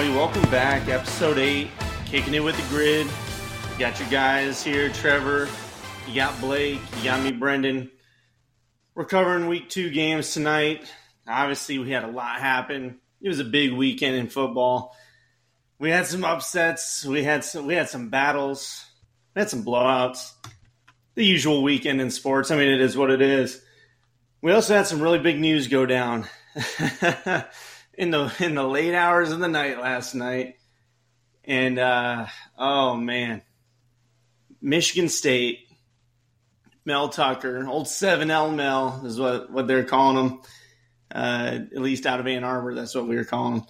everybody. Welcome back. Episode 8, Kicking It with the Grid. You got your guys here, Trevor. You got Blake. You got me, Brendan. We're covering week two games tonight. Obviously, we had a lot happen. It was a big weekend in football. We had some upsets. We had some, we had some battles. We had some blowouts. The usual weekend in sports. I mean, it is what it is. We also had some really big news go down in the in the late hours of the night last night. And uh, oh man, Michigan State, Mel Tucker, old Seven L Mel is what what they're calling him. Uh, at least out of Ann Arbor, that's what we were calling him.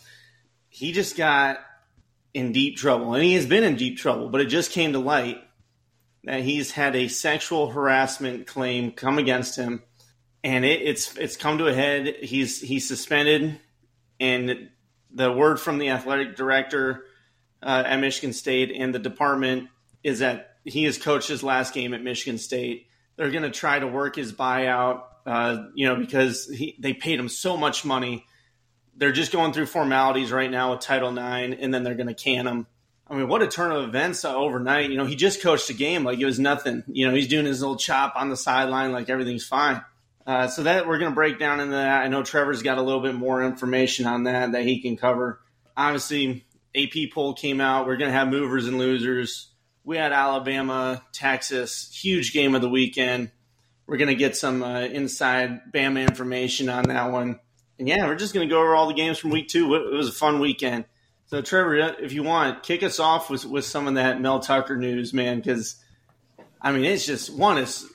He just got in deep trouble, and he has been in deep trouble. But it just came to light that he's had a sexual harassment claim come against him and it, it's it's come to a head. He's he's suspended, and the word from the athletic director uh, at Michigan State and the department is that he has coached his last game at Michigan State. They're going to try to work his buyout, uh, you know, because he, they paid him so much money. They're just going through formalities right now with Title IX, and then they're going to can him. I mean, what a turn of events uh, overnight. You know, he just coached a game like it was nothing. You know, he's doing his little chop on the sideline like everything's fine. Uh, so that we're going to break down into that. I know Trevor's got a little bit more information on that that he can cover. Obviously, AP poll came out. We're going to have movers and losers. We had Alabama, Texas, huge game of the weekend. We're going to get some uh, inside Bama information on that one. And yeah, we're just going to go over all the games from week two. It was a fun weekend. So, Trevor, if you want, kick us off with, with some of that Mel Tucker news, man, because I mean, it's just one is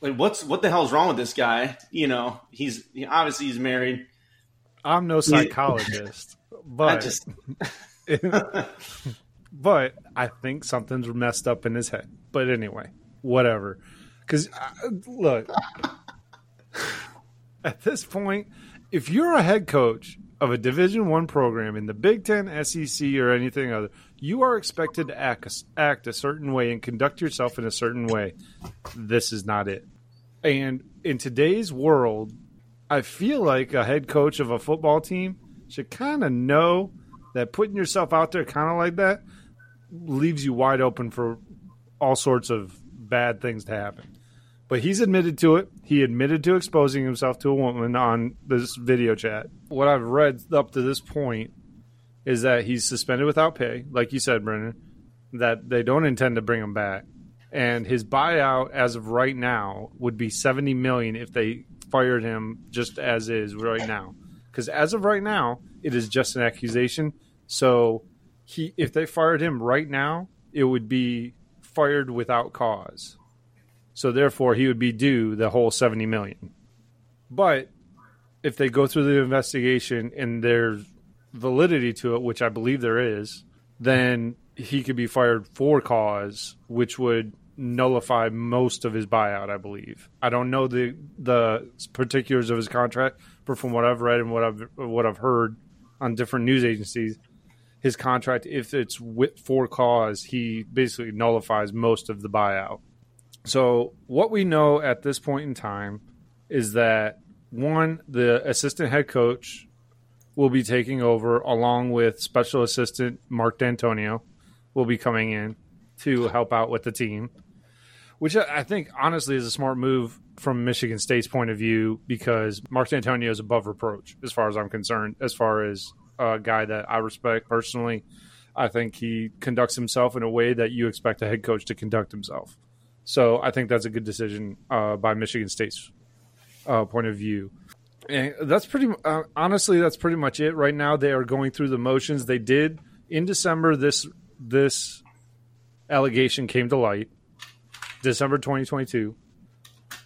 like what's what the hell's wrong with this guy? You know, he's he, obviously he's married. I'm no psychologist, but just... but I think something's messed up in his head. But anyway, whatever. Because uh, look, at this point, if you're a head coach of a Division One program in the Big Ten, SEC, or anything other, you are expected to act act a certain way and conduct yourself in a certain way. This is not it. And in today's world, I feel like a head coach of a football team should kind of know that putting yourself out there kind of like that leaves you wide open for all sorts of bad things to happen. But he's admitted to it. He admitted to exposing himself to a woman on this video chat. What I've read up to this point is that he's suspended without pay, like you said, Brendan, that they don't intend to bring him back. And his buyout as of right now would be 70 million if they fired him just as is right now. Cuz as of right now, it is just an accusation. So he if they fired him right now, it would be fired without cause. So therefore he would be due the whole 70 million. But if they go through the investigation and there's validity to it, which I believe there is, then he could be fired for cause, which would nullify most of his buyout. I believe. I don't know the the particulars of his contract, but from what I've read and what I've what I've heard on different news agencies, his contract, if it's with for cause, he basically nullifies most of the buyout. So what we know at this point in time is that one, the assistant head coach will be taking over along with special assistant Mark Dantonio will be coming in to help out with the team, which I think honestly is a smart move from Michigan State's point of view because Mark Dantonio is above reproach as far as I'm concerned, as far as a guy that I respect personally. I think he conducts himself in a way that you expect a head coach to conduct himself. So I think that's a good decision uh, by Michigan State's uh, point of view. And that's pretty uh, honestly that's pretty much it. Right now they are going through the motions. They did in december this this allegation came to light. December 2022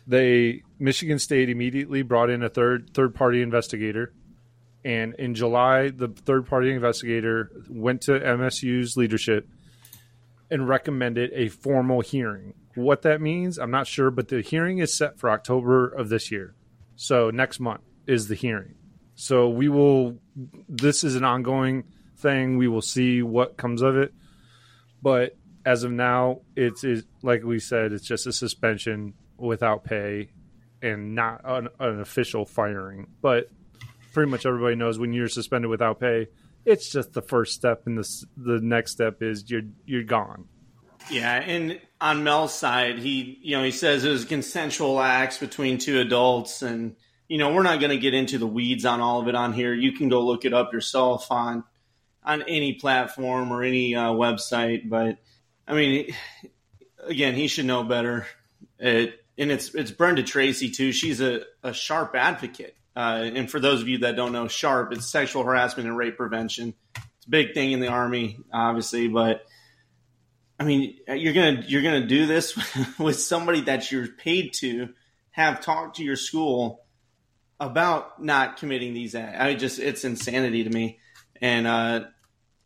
they michigan state immediately brought in a third third party investigator. And in july the third party investigator went to msu's leadership and recommended a formal hearing. What that means i'm not sure but the hearing is set for october of this year. So next month is the hearing. So we will. This is an ongoing thing. We will see what comes of it. But as of now, it's is like we said, it's just a suspension without pay and not an, an official firing. But pretty much everybody knows when you're suspended without pay, It's just the first step, and the the next step is you're you're gone. Yeah, and on Mel's side, he you know he says it was consensual acts between two adults, and you know we're not going to get into the weeds on all of it on here. You can go look it up yourself on on any platform or any uh, website. But I mean, again, he should know better. It, and it's it's Brenda Tracy too. She's a, a sharp advocate. Uh, and for those of you that don't know, sharp it's sexual harassment and rape prevention. It's a big thing in the army, obviously, but I mean, you're gonna you're gonna do this with somebody that you're paid to have talked to your school about not committing these acts. I just it's insanity to me, and uh,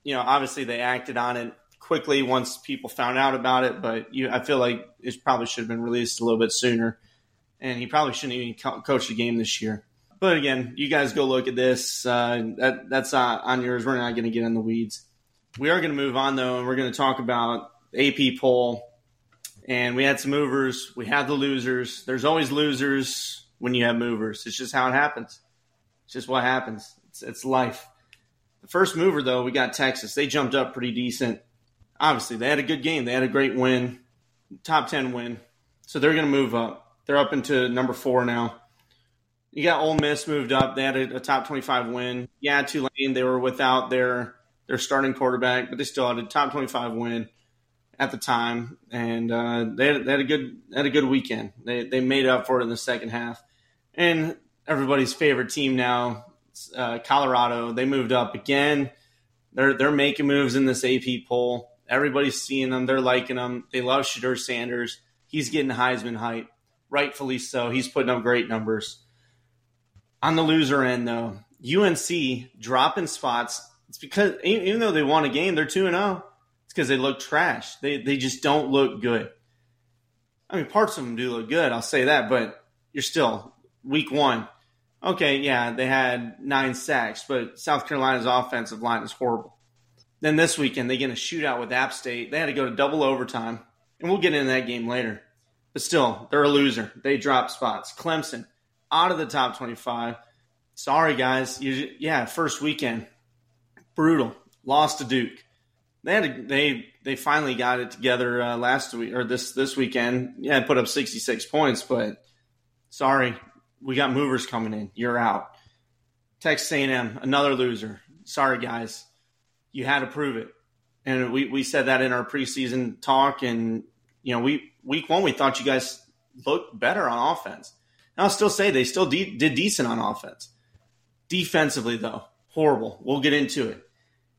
you know, obviously they acted on it quickly once people found out about it, but you, I feel like it probably should have been released a little bit sooner, and he probably shouldn't even co- coach the game this year. But again, you guys go look at this. Uh, that, that's on yours. We're not going to get in the weeds. We are going to move on though, and we're going to talk about AP poll, and we had some movers. We had the losers. There's always losers when you have movers. It's just how it happens. It's just what happens. It's, it's life. The first mover, though, we got Texas. They jumped up pretty decent. Obviously, they had a good game. They had a great win, top 10 win. So they're going to move up. They're up into number four now. You got Ole Miss moved up. They had a, a top 25 win. Yeah, Tulane, they were without their, their starting quarterback, but they still had a top 25 win at the time, and uh, they, had, they, had, a good had a good weekend. They they made up for it in the second half, and everybody's favorite team now, uh, Colorado. They moved up again. They're they're making moves in this AP poll. Everybody's seeing them. They're liking them. They love Shedeur Sanders. He's getting Heisman hype, rightfully so. He's putting up great numbers. On the loser end, though, UNC dropping spots. It's because even though they won a game, they're two and zero. It's because they look trash. They they just don't look good. I mean, parts of them do look good. I'll say that, but you're still week one. Okay, yeah, they had nine sacks, but South Carolina's offensive line is horrible. Then this weekend they get a shootout with App State. They had to go to double overtime, and we'll get into that game later. But still, they're a loser. They drop spots. Clemson out of the top twenty-five. Sorry, guys. You, yeah, first weekend, brutal. Lost to Duke they had a, they they finally got it together uh, last week or this this weekend. Yeah, put up 66 points, but sorry, we got movers coming in. You're out. Texas A&M, another loser. Sorry, guys, you had to prove it, and we we said that in our preseason talk, and you know we week one we thought you guys looked better on offense. And I'll still say they still de- did decent on offense. Defensively, though, horrible. We'll get into it.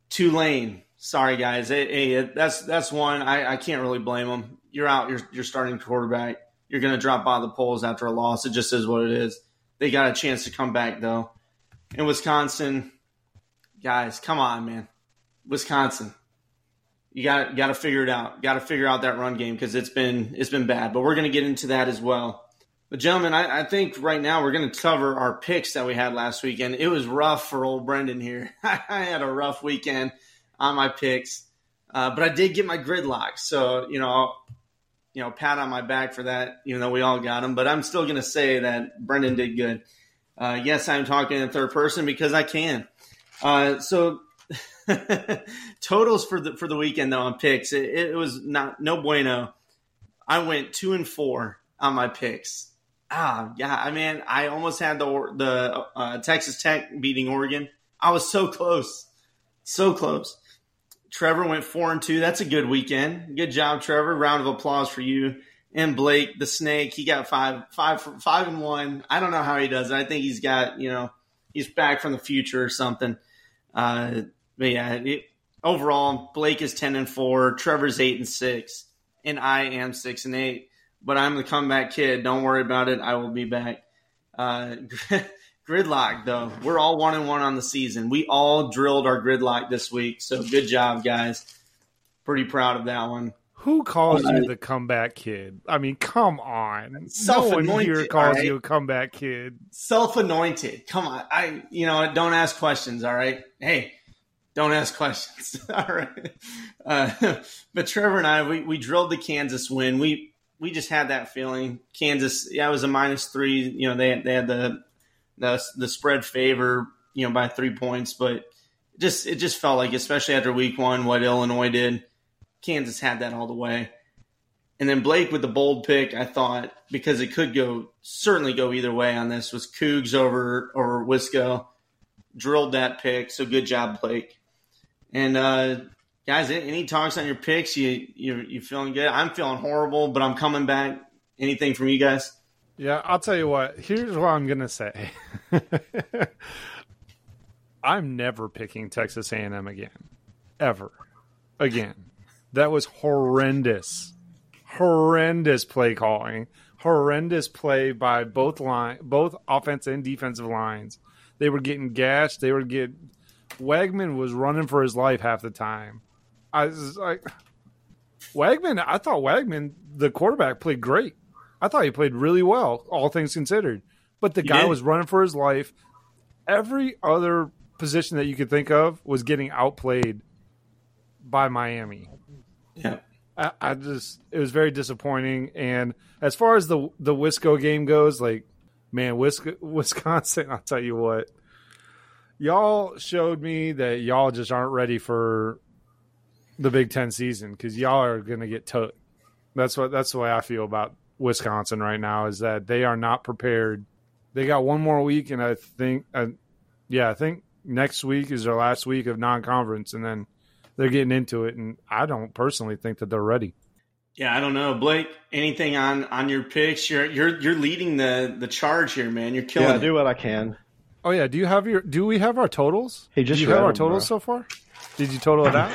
Tulane, sorry guys. Hey, that's that's one I, I can't really blame them. You're out. You're you're starting quarterback. You're going to drop of the polls after a loss. It just is what it is. They got a chance to come back though. In Wisconsin, guys, come on, man. Wisconsin, you got got to figure it out. Got to figure out that run game because it's been it's been bad. But we're going to get into that as well. But gentlemen, I, I think right now we're going to cover our picks that we had last weekend. It was rough for old Brendan here. I had a rough weekend on my picks, uh, but I did get my gridlock. So you know, you know, pat on my back for that. Even though we all got them, but I'm still going to say that Brendan did good. Uh, yes, I'm talking in third person because I can. Uh, so totals for the for the weekend though on picks, it, it, was not no bueno. I went two and four on my picks. Ah, yeah, I mean, I almost had the the uh, Texas Tech beating Oregon. I was so close, so close. Trevor went four and two. That's a good weekend. Good job, Trevor. Round of applause for you. And Blake, the snake, he got five, five, five and one. I don't know how he does it. I think he's got, you know, he's back from the future or something. Uh, but yeah, it, overall, Blake is ten and four. Trevor's eight and six, and I am six and eight. But I'm the comeback kid. Don't worry about it. I will be back. Uh, Gridlock, though, we're all one and one on the season. We all drilled our gridlock this week, so good job, guys. Pretty proud of that one. Who calls you the comeback kid? I mean, come on. No one here calls right? you a comeback kid. Self-anointed. Come on. I, you know, don't ask questions. All right. Hey, don't ask questions. all right. Uh, but Trevor and I, we, we drilled the Kansas win. We we just had that feeling. Kansas, yeah, it was a minus three. You know, they they had the the the spread favor, you know, by three points, but just it just felt like, especially after week one, what Illinois did, Kansas had that all the way. And then Blake with the bold pick, I thought because it could go certainly go either way on this was Cougs over over Wisco, drilled that pick. So good job, Blake. And uh, guys, any talks on your picks? You you you feeling good? I'm feeling horrible, but I'm coming back. Anything from you guys? Yeah, I'll tell you what. Here's what I'm gonna say. I'm never picking Texas A&M again, ever, again. That was horrendous, horrendous play calling, horrendous play by both line, both offense and defensive lines. They were getting gashed. They were getting. Weigman was running for his life half the time. I was like, Weigman. I thought Weigman, the quarterback, played great. I thought he played really well, all things considered. But the He guy did. was running for his life. Every other position that you could think of was getting outplayed by Miami. Yeah. I, I just it was very disappointing. And as far as the the Wisco game goes, like man, Wisco, Wisconsin, I'll tell you what, y'all showed me that y'all just aren't ready for the Big Ten season because y'all are going to get took. That's what that's the way I feel about Wisconsin right now is that they are not prepared. They got one more week, and I think, uh, yeah, I think next week is their last week of non-conference, and then they're getting into it. And I don't personally think that they're ready. Yeah, I don't know, Blake. Anything on on your picks? You're you're you're leading the the charge here, man. You're killing Yeah, I do what I can. Oh yeah, do you have your? Do we have our totals? Hey, just do you have our totals bro. so far? Did you total it out?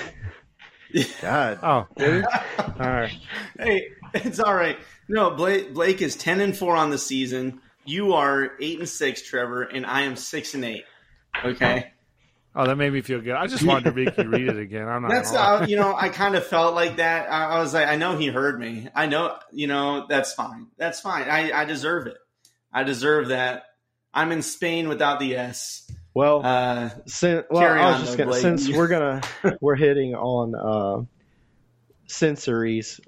God, Oh, did he? All right. Hey, it's all right. No, Blake Blake is ten and four on the season. You are eight and six, Trevor, and I am six and eight. Okay, Oh, that made me feel good. I just wanted to make you read it again. I'm not. that's gonna uh, you know I kind of felt like that. I, I was like, I know he heard me. I know you know that's fine. That's fine. I I deserve it. I deserve that. I'm in Spain without the S. well, Uh, since well, carry I was on, just though, gonna Blake. since we're gonna we're hitting on uh, sensories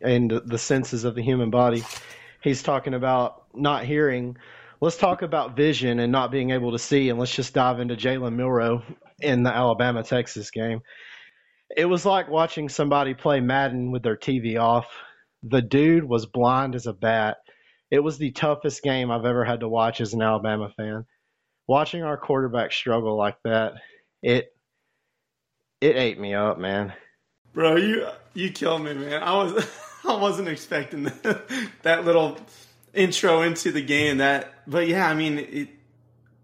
and the senses of the human body. He's talking about not hearing. Let's talk about vision and not being able to see, and let's just dive into Jalen Milroe in the Alabama Texas game. It was like watching somebody play Madden with their TV off. The dude was blind as a bat. It was the toughest game I've ever had to watch as an Alabama fan. Watching our quarterback struggle like that, it it ate me up, man. Bro, you you killed me, man. I was I wasn't expecting that, that little intro into the game. That, but yeah, I mean, it,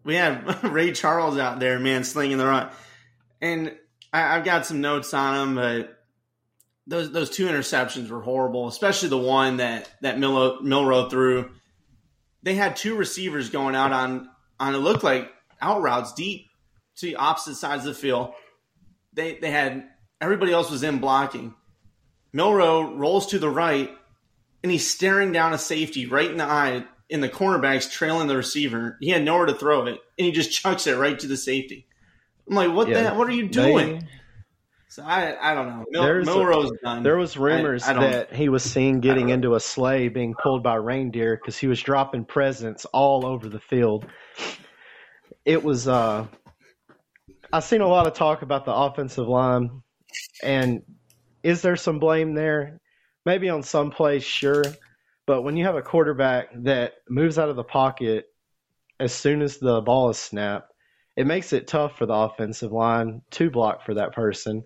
we had Ray Charles out there, man, slinging the rock, and I, I've got some notes on him, but those those two interceptions were horrible, especially the one that that Milroe, Milroe threw. They had two receivers going out on on it looked like out routes deep to the opposite sides of the field. They they had everybody else was in blocking. Milroe rolls to the right, and he's staring down a safety right in the eye, in the cornerback's trailing the receiver. He had nowhere to throw it, and he just chucks it right to the safety. I'm like, what Yeah, the? What are you They- doing? so I, I don't know. Mil, There's a- Milroe's done. There was rumors I don't- that he was seen getting into a sleigh being pulled by reindeer because he was dropping presents all over the field. It was. uh I've seen a lot of talk about the offensive line, and is there some blame there? Maybe on some plays, sure, but when you have a quarterback that moves out of the pocket as soon as the ball is snapped, it makes it tough for the offensive line to block for that person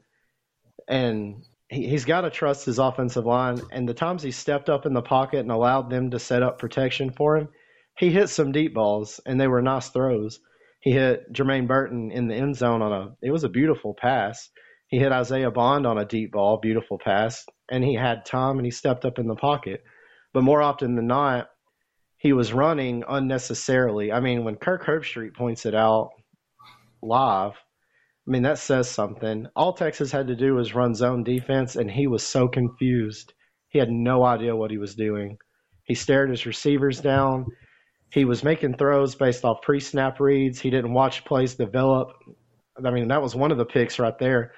and he, he's got to trust his offensive line. And the times he stepped up in the pocket and allowed them to set up protection for him, he hit some deep balls, and they were nice throws. He hit Jermaine Burton in the end zone on a. It was a beautiful pass. He hit Isaiah Bond on a deep ball, beautiful pass, and he had time and he stepped up in the pocket. But more often than not, he was running unnecessarily. I mean, when Kirk Herbstreit points it out live, I mean, that says something. All Texas had to do was run zone defense, and he was so confused. He had no idea what he was doing. He stared his receivers down. He was making throws based off pre snap reads. He didn't watch plays develop. I mean, that was one of the picks right there.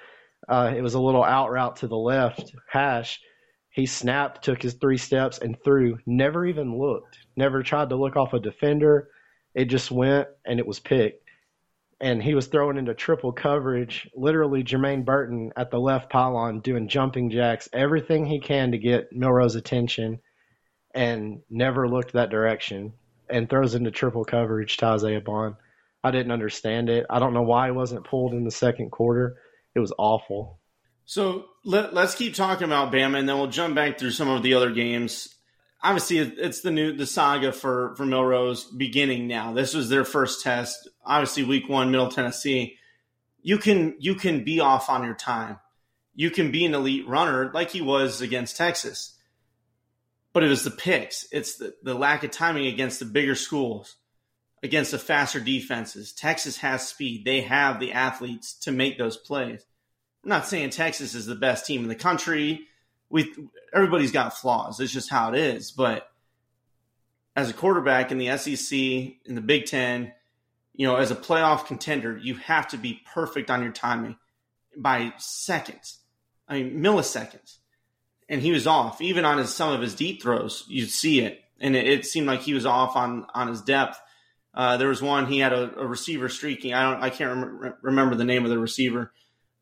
Uh, it was a little out route to the left hash. He snapped, took his three steps, and threw. Never even looked. Never tried to look off a defender. It just went, and it was picked and he was throwing into triple coverage. Literally, Jermaine Burton at the left pylon doing jumping jacks, everything he can to get Milroe's attention, and never looked that direction. And throws into triple coverage to Isaiah Bond. I didn't understand it. I don't know why he wasn't pulled in the second quarter. It was awful. So let, us keep talking about Bama, and then we'll jump back through some of the other games. Obviously, it's the new the saga for for Milroe's beginning now. This was their first test. Obviously, week one, Middle Tennessee. You can you can be off on your time. You can be an elite runner like he was against Texas. But it was the picks. It's the, the lack of timing against the bigger schools, against the faster defenses. Texas has speed. They have the athletes to make those plays I'm not saying Texas is the best team in the country. We everybody's got flaws. It's just how it is. But as a quarterback in the SEC, in the Big Ten, you know, as a playoff contender, you have to be perfect on your timing by seconds. I mean, milliseconds. And he was off. Even on his some of his deep throws, you'd see it. And it, it seemed like he was off on on his depth. Uh, there was one he had a, a, receiver streaking. I don't. I can't rem- remember the name of the receiver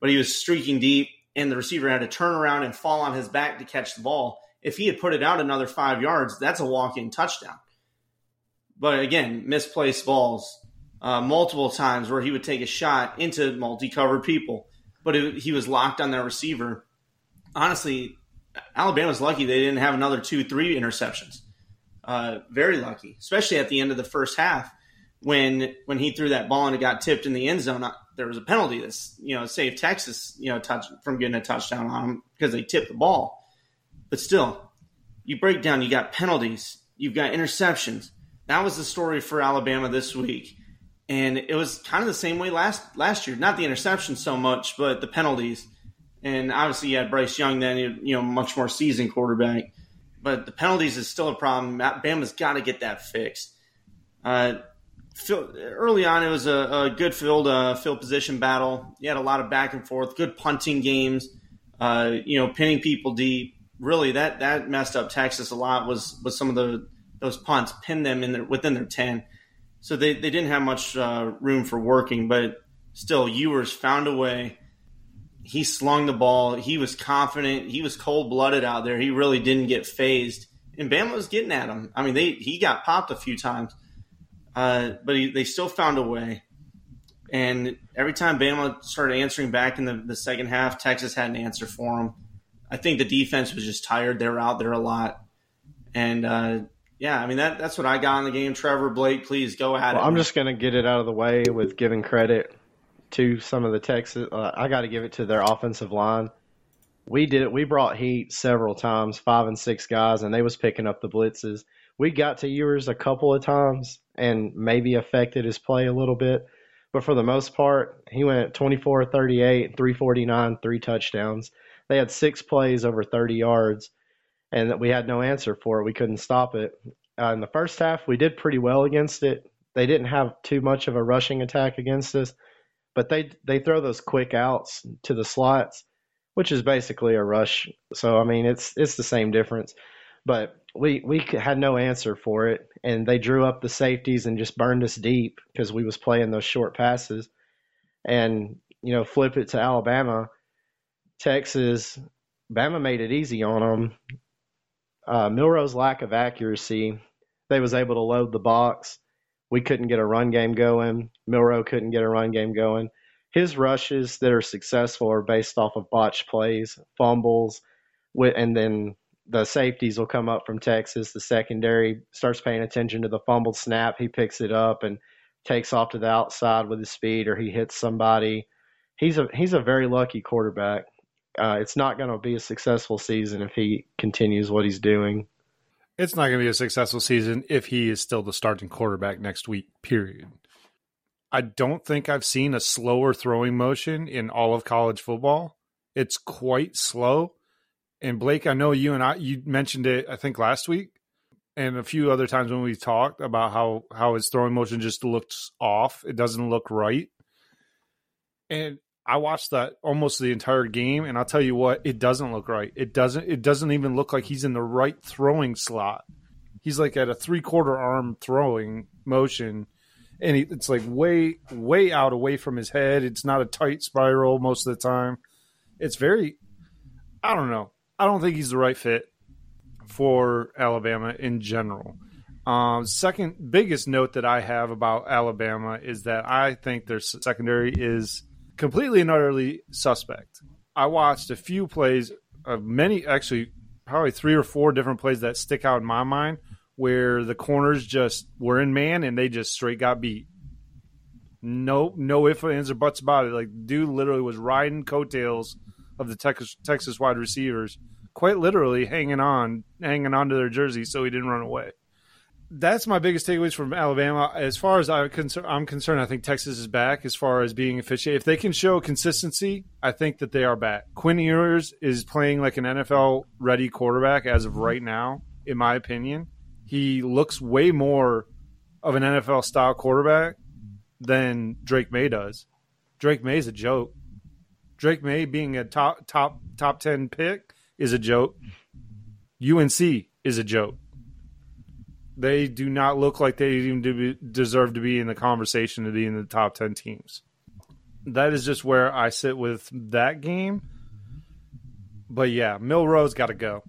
but he was streaking deep, and the receiver had to turn around and fall on his back to catch the ball. If he had put it out another five yards, that's a walk in touchdown. But again, misplaced balls uh, multiple times where he would take a shot into multi covered people, but it, he was locked on that receiver. Honestly, Alabama's lucky they didn't have another two, three interceptions. Uh, very lucky, especially at the end of the first half when when he threw that ball and it got tipped in the end zone, there was a penalty that's you know saved Texas you know touch from getting a touchdown on them because they tipped the ball. But still, you break down, you got penalties, you've got interceptions. That was the story for Alabama this week, and it was kind of the same way last last year. Not the interceptions so much, but the penalties. And obviously, you had Bryce Young then, you know, much more seasoned quarterback. But the penalties is still a problem. Bama's got to get that fixed. Uh, early on, it was a, a good field uh, field position battle. You had a lot of back and forth, good punting games. Uh, you know, pinning people deep. Really, that that messed up Texas a lot. Was was some of the those punts pinned them in their within their ten, so they they didn't have much uh, room for working. But still, Ewers found a way. He slung the ball. He was confident. He was cold blooded out there. He really didn't get phased. And Bama was getting at him. I mean, they he got popped a few times uh, but he, they still found a way. And every time Bama started answering back in the, the second half, Texas had an answer for them. I think the defense was just tired. They were out there a lot. And uh, yeah, I mean, that, that's what I got in the game. Trevor, Blake, please go ahead. Well, I'm just going to get it out of the way with giving credit to some of the Texas. Uh, I got to give it to their offensive line. We did it. We brought heat several times, five and six guys, and they was picking up the blitzes. We got to Ewers a couple of times, and maybe affected his play a little bit. But for the most part, he went 24 38, 349, three touchdowns. They had six plays over 30 yards, and we had no answer for it. We couldn't stop it. Uh, in the first half, we did pretty well against it. They didn't have too much of a rushing attack against us, but they they throw those quick outs to the slots, which is basically a rush. So I mean, it's it's the same difference. But we we had no answer for it, and they drew up the safeties and just burned us deep because we was playing those short passes, and you know flip it to Alabama, Texas, Bama made it easy on them. Uh, Milroe's lack of accuracy, they was able to load the box. We couldn't get a run game going. Milroe couldn't get a run game going. His rushes that are successful are based off of botched plays, fumbles, and then the safeties will come up from Texas. The secondary starts paying attention to the fumbled snap. He picks it up and takes off to the outside with his speed, or he hits somebody. He's a he's a very lucky quarterback. Uh, it's not going to be a successful season if he continues what he's doing. It's not going to be a successful season if he is still the starting quarterback next week. Period. I don't think I've seen a slower throwing motion in all of college football. It's quite slow and Blake, I know you and I you mentioned it I think last week and a few other times when we talked about how how his throwing motion just looks off. It doesn't look right. And I watched that almost the entire game and I'll tell you what, it doesn't look right. It doesn't it doesn't even look like he's in the right throwing slot. He's like at a three quarter arm throwing motion and he, it's like way way out away from his head. It's not a tight spiral most of the time. It's very I don't know. I don't think he's the right fit for Alabama in general. Um, second biggest note that I have about Alabama is that I think their secondary is completely and utterly suspect. I watched a few plays of many, actually, probably three or four different plays that stick out in my mind where the corners just were in man and they just straight got beat. No, no ifs, ands, or buts about it. Like, dude literally was riding coattails of the Texas, Texas wide receivers, quite literally hanging on, hanging on to their jersey so he didn't run away that's my biggest takeaways from Alabama. As far as I'm concerned, I'm concerned. I think Texas is back as far as being efficient. If they can show consistency, I think that they are back. Quinn Ewers is playing like an NFL ready quarterback as of right now, in my opinion. He looks way more of an NFL style quarterback than Drake Maye does. Drake Maye's a joke. Drake Maye being a top top top ten pick is a joke. UNC is a joke. They do not look like they even deserve to be in the conversation to be in the top 10 teams. That is just where I sit with that game. But yeah, Milroe's got to go.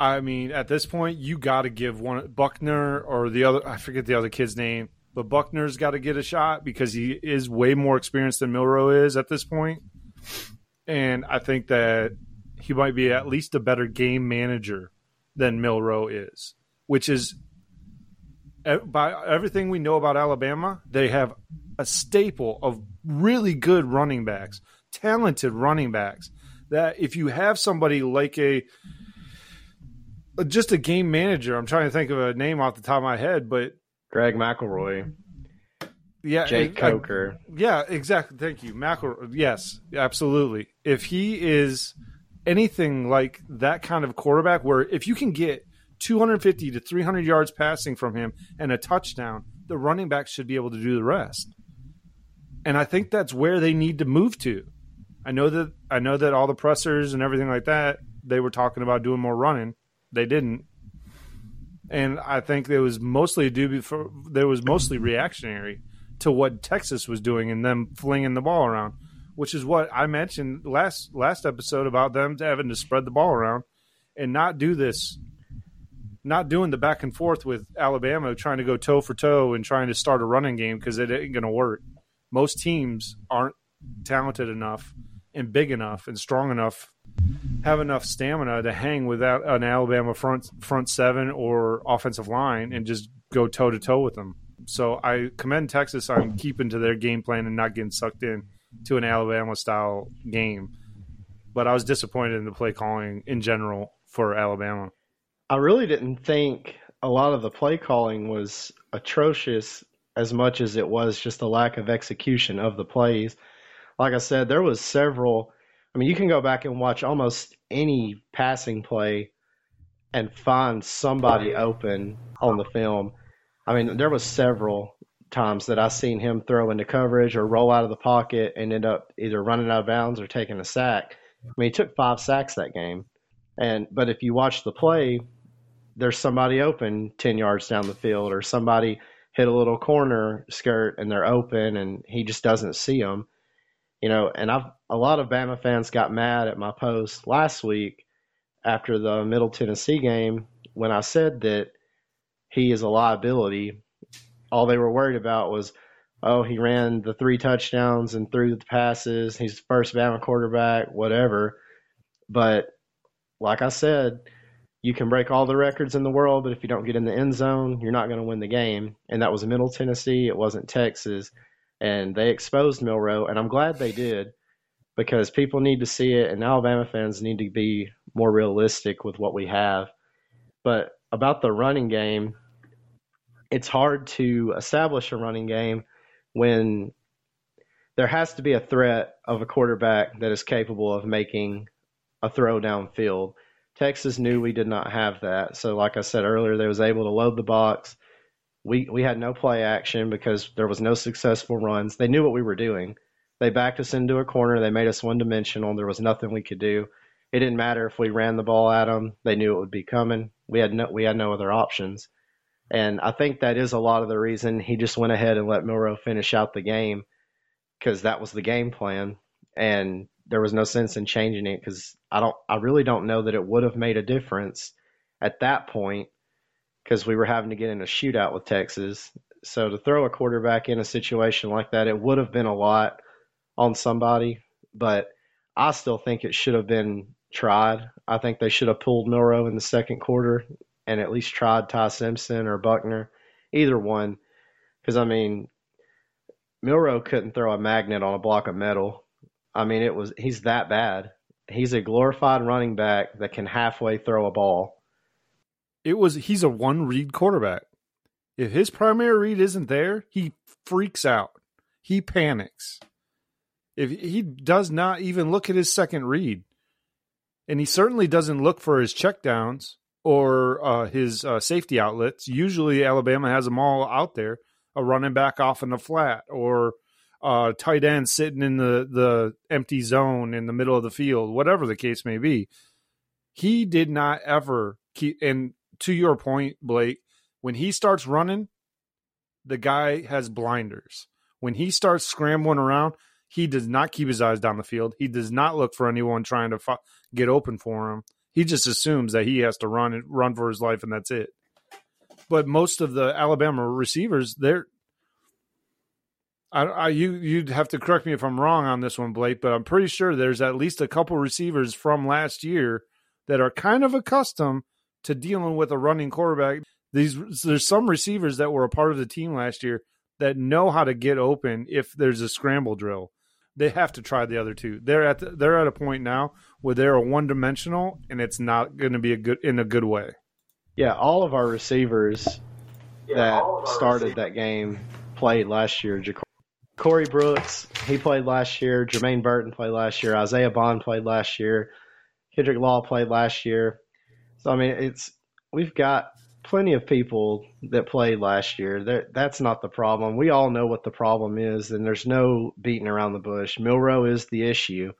I mean, at this point, you got to give one Buckner or the other, I forget the other kid's name, but Buckner's got to get a shot because he is way more experienced than Milroe is at this point. And I think that he might be at least a better game manager than Milroe is, which is by everything we know about Alabama, they have a staple of really good running backs, talented running backs. That if you have somebody like a just a game manager, I'm trying to think of a name off the top of my head, but Greg McElroy. Yeah, Jake uh, Coker. I, yeah, exactly. Thank you, McElroy. Yes, absolutely. If he is anything like that kind of quarterback, where if you can get 250 to 300 yards passing from him and a touchdown, the running back should be able to do the rest. And I think that's where they need to move to. I know that I know that all the pressers and everything like that, they were talking about doing more running. They didn't. And I think there was mostly due before there was mostly reactionary to what Texas was doing and them flinging the ball around, which is what I mentioned last last episode about them having to spread the ball around and not do this not doing the back and forth with Alabama trying to go toe for toe and trying to start a running game because it ain't going to work. Most teams aren't talented enough and big enough and strong enough, have enough stamina to hang without an Alabama front front seven or offensive line and just go toe to toe with them. So I commend Texas on keeping to their game plan and not getting sucked in to an Alabama style game. But I was disappointed in the play calling in general for Alabama. I really didn't think a lot of the play calling was atrocious as much as it was just a lack of execution of the plays. Like I said, there was several. I mean, you can go back and watch almost any passing play and find somebody open on the film. I mean, there was several times that I seen him throw into coverage or roll out of the pocket and end up either running out of bounds or taking a sack. I mean, he took five sacks that game. And but if you watch the play, there's somebody open 10 yards down the field or somebody hit a little corner skirt and they're open and he just doesn't see them. You know, and I've a lot of Bama fans got mad at my post last week after the Middle Tennessee game when I said that he is a liability. All they were worried about was, oh, he ran the three touchdowns and threw the passes. He's the first Bama quarterback, whatever. But like I said, you can break all the records in the world, but if you don't get in the end zone, you're not going to win the game. And that was Middle Tennessee. It wasn't Texas. And they exposed Milroe, and I'm glad they did because people need to see it, and Alabama fans need to be more realistic with what we have. But about the running game, it's hard to establish a running game when there has to be a threat of a quarterback that is capable of making a throw downfield Texas knew we did not have that. So, like I said earlier, they was able to load the box. We we had no play action because there was no successful runs. They knew what we were doing. They backed us into a corner. They made us one dimensional. There was nothing we could do. It didn't matter if we ran the ball at them. They knew it would be coming. We had no we had no other options. And I think that is a lot of the reason he just went ahead and let Milroe finish out the game because that was the game plan. And there was no sense in changing it because I don't, I really don't know that it would have made a difference at that point because we were having to get in a shootout with Texas. So to throw a quarterback in a situation like that, it would have been a lot on somebody, but I still think it should have been tried. I think they should have pulled Milroe in the second quarter and at least tried Ty Simpson or Buckner, either one. Because I mean, Milroe couldn't throw a magnet on a block of metal. I mean, it was he's that bad. He's a glorified running back that can halfway throw a ball. It was he's a one read quarterback. If his primary read isn't there, he freaks out. He panics. If he does not even look at his second read, and he certainly doesn't look for his checkdowns or uh, his uh, safety outlets. Usually, Alabama has them all out there: a running back off in the flat, or uh, tight end sitting in the the empty zone in the middle of the field, whatever the case may be. He did not ever keep. And to your point, Blake, when he starts running, the guy has blinders. When he starts scrambling around, he does not keep his eyes down the field. He does not look for anyone trying to fu- get open for him. He just assumes that he has to run run for his life, and that's it. But most of the Alabama receivers, they're I, I, you you'd have to correct me if I'm wrong on this one, Blake, but I'm pretty sure there's at least a couple receivers from last year that are kind of accustomed to dealing with a running quarterback. These there's some receivers that were a part of the team last year that know how to get open if there's a scramble drill they have to try the other two. They're at the, they're at a point now where they're a one dimensional, and it's not going to be a good in a good way. Yeah, all of our receivers yeah, that our started receivers. that game played last year. Corey Brooks, he played last year. Jermaine Burton played last year. Isaiah Bond played last year. Kendrick Law played last year. So I mean, it's we've got plenty of people that played last year. That that's not the problem. We all know what the problem is, and there's no beating around the bush. Milroe is the issue,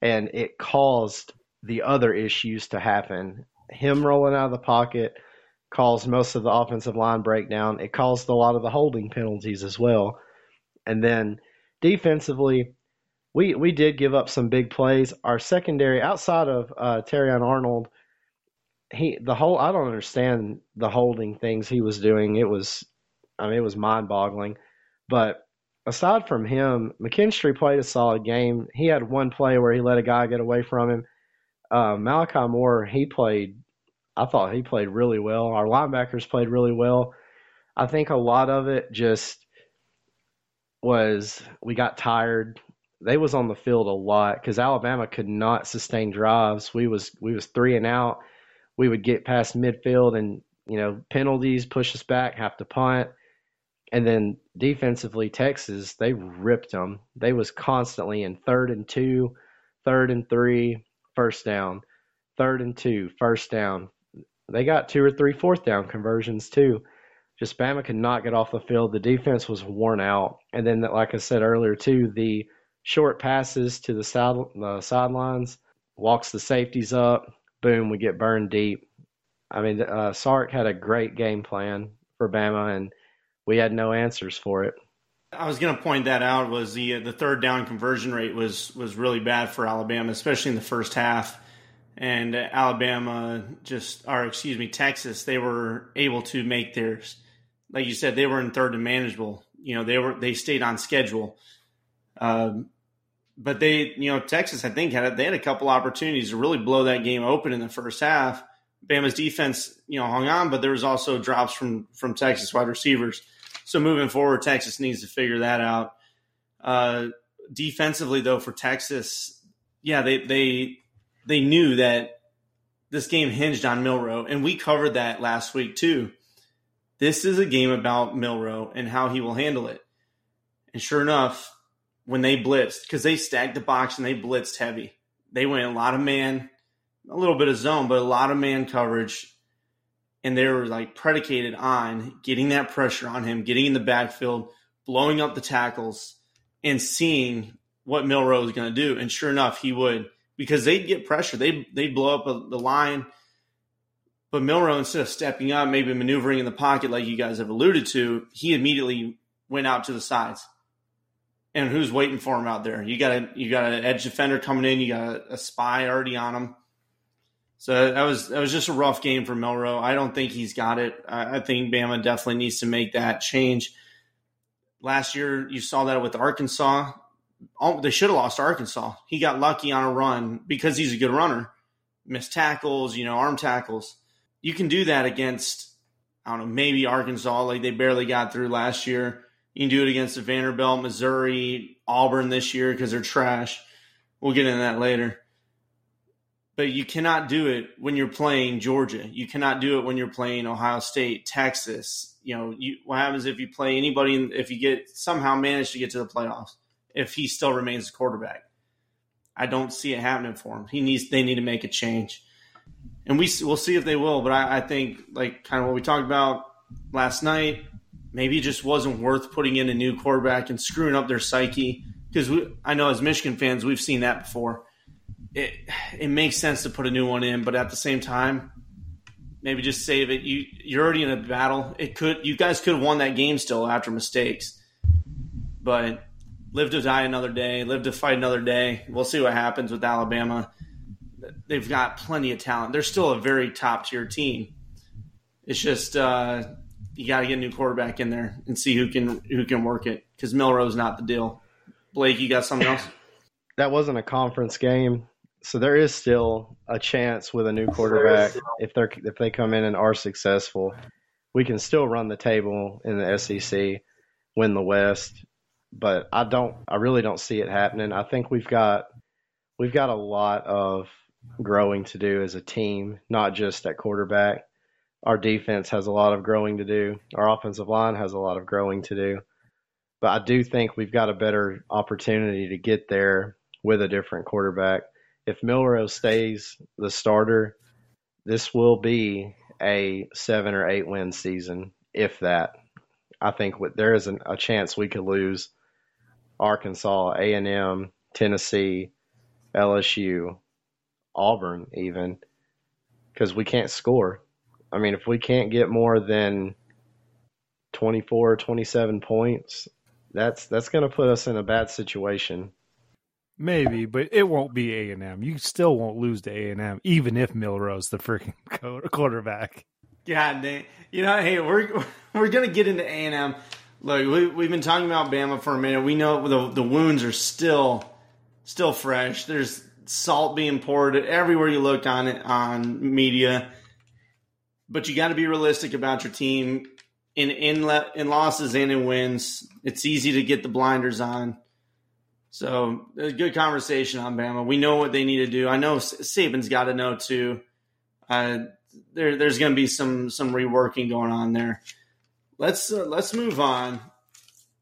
and it caused the other issues to happen. Him rolling out of the pocket caused most of the offensive line breakdown. It caused a lot of the holding penalties as well. And then defensively, we we did give up some big plays. Our secondary, outside of uh, Terrion Arnold he the whole I don't understand the holding things he was doing. It was I mean it was mind boggling. But aside from him, McKinstry played a solid game. He had one play where he let a guy get away from him. Uh, Malachi Moore, he played I thought he played really well. Our linebackers played really well. I think a lot of it just was we got tired. They was on the field a lot because Alabama could not sustain drives. We was we was three and out we would get past midfield and you know penalties push us back, have to punt, and then defensively Texas they ripped them. They was constantly in third and two, third and three, first down, third and two, first down. They got two or three fourth down conversions too. Just Bama could not get off the field. The defense was worn out, and then like I said earlier too, the short passes to the side the sidelines walks the safeties up boom, we get burned deep. I mean, uh, Sark had a great game plan for Bama, and we had no answers for it. I was going to point that out. Was the uh, the third down conversion rate was was really bad for Alabama, especially in the first half. And Alabama just, or excuse me, Texas, they were able to make theirs. Like you said, they were in third and manageable. You know, they were they stayed on schedule. Um, but they, you know, Texas, I think had they had a couple opportunities to really blow that game open in the first half. Bama's defense, you know, hung on, but there was also drops from from Texas wide receivers. So moving forward, Texas needs to figure that out. Uh, defensively, though, for Texas, yeah, they they they knew that this game hinged on Milroe, and we covered that last week too. This is a game about Milroe and how he will handle it. And sure enough, when they blitzed because they stacked the box and they blitzed heavy. They went a lot of man, a little bit of zone, but a lot of man coverage. And they were like predicated on getting that pressure on him, getting in the backfield, blowing up the tackles, and seeing what Milroe was going to do. And sure enough, he would because they'd get pressure. They they'd blow up a, the line, But Milroe, instead of stepping up, maybe maneuvering in the pocket like you guys have alluded to, he immediately went out to the sides. And who's waiting for him out there? You got a you got an edge defender coming in. You got a, a spy already on him. So that was that was just a rough game for Milroe. I don't think he's got it. I, I think Bama definitely needs to make that change. Last year, you saw that with Arkansas. Oh, they should have lost Arkansas. He got lucky on a run because he's a good runner. Missed tackles, you know, arm tackles. You can do that against, I don't know, maybe Arkansas, like they barely got through last year. You can do it against the Vanderbilt, Missouri, Auburn this year because they're trash. We'll get into that later. But you cannot do it when you're playing Georgia. You cannot do it when you're playing Ohio State, Texas. You know, you, what happens if you play anybody, if you get somehow manage to get to the playoffs, if he still remains a quarterback? I don't see it happening for him. He needs, they need to make a change. And we, we'll see if they will. But I, I think, like, kind of what we talked about last night, maybe it just wasn't worth putting in a new quarterback and screwing up their psyche. Because I know as Michigan fans, we've seen that before. It it makes sense to put a new one in, but at the same time, maybe just save it. You you're already in a battle. It could you guys could have won that game still after mistakes, but live to die another day. Live to fight another day. We'll see what happens with Alabama. They've got plenty of talent. They're still a very top tier team. It's just uh, you got to get a new quarterback in there and see who can who can work it because Milroe's not the deal. Blake, you got something else? That wasn't a conference game, so there is still a chance with a new quarterback if they're if they come in and are successful, we can still run the table in the SEC, win the West. But I don't, I really don't see it happening. I think we've got we've got a lot of growing to do as a team, not just at quarterback. Our defense has a lot of growing to do. Our offensive line has a lot of growing to do. But I do think we've got a better opportunity to get there with a different quarterback. If Milroe stays the starter, this will be a seven or eight win season, if that. I think there is a chance we could lose Arkansas, A and M, Tennessee, LSU, Auburn, even because we can't score. I mean, if we can't get more than 24, 27 points, that's that's going to put us in a bad situation. Maybe, but it won't be A and M. You still won't lose to A and M, even if Milroe's the freaking quarterback. God dang! You know, hey, we're we're gonna get into A and M. Look, we, we've been talking about Bama for a minute. We know the the wounds are still still fresh. There's salt being poured everywhere you look on it on media, but you got to be realistic about your team in in in losses and in wins. It's easy to get the blinders on. So a good conversation on Bama. We know what they need to do. I know Saban's got to know too. Uh, there, there's going to be some some reworking going on there. Let's uh, let's move on.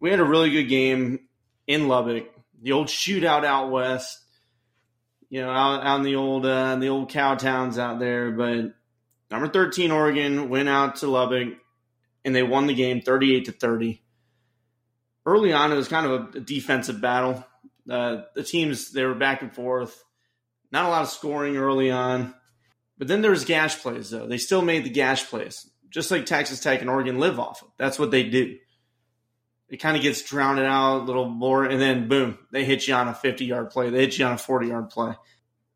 We had a really good game in Lubbock. The old shootout out west. You know, out, out in the old uh, the old cow towns out there. But number thirteen Oregon went out to Lubbock and they won the game 38 to 30. Early on, it was kind of a defensive battle. Uh, the teams they were back and forth, not a lot of scoring early on, but then there was gash plays though. They still made the gash plays, just like Texas Tech and Oregon live off of. That's what they do. It kind of gets drowned out a little more, and then boom, they hit you on a 50 yard play. They hit you on a 40 yard play.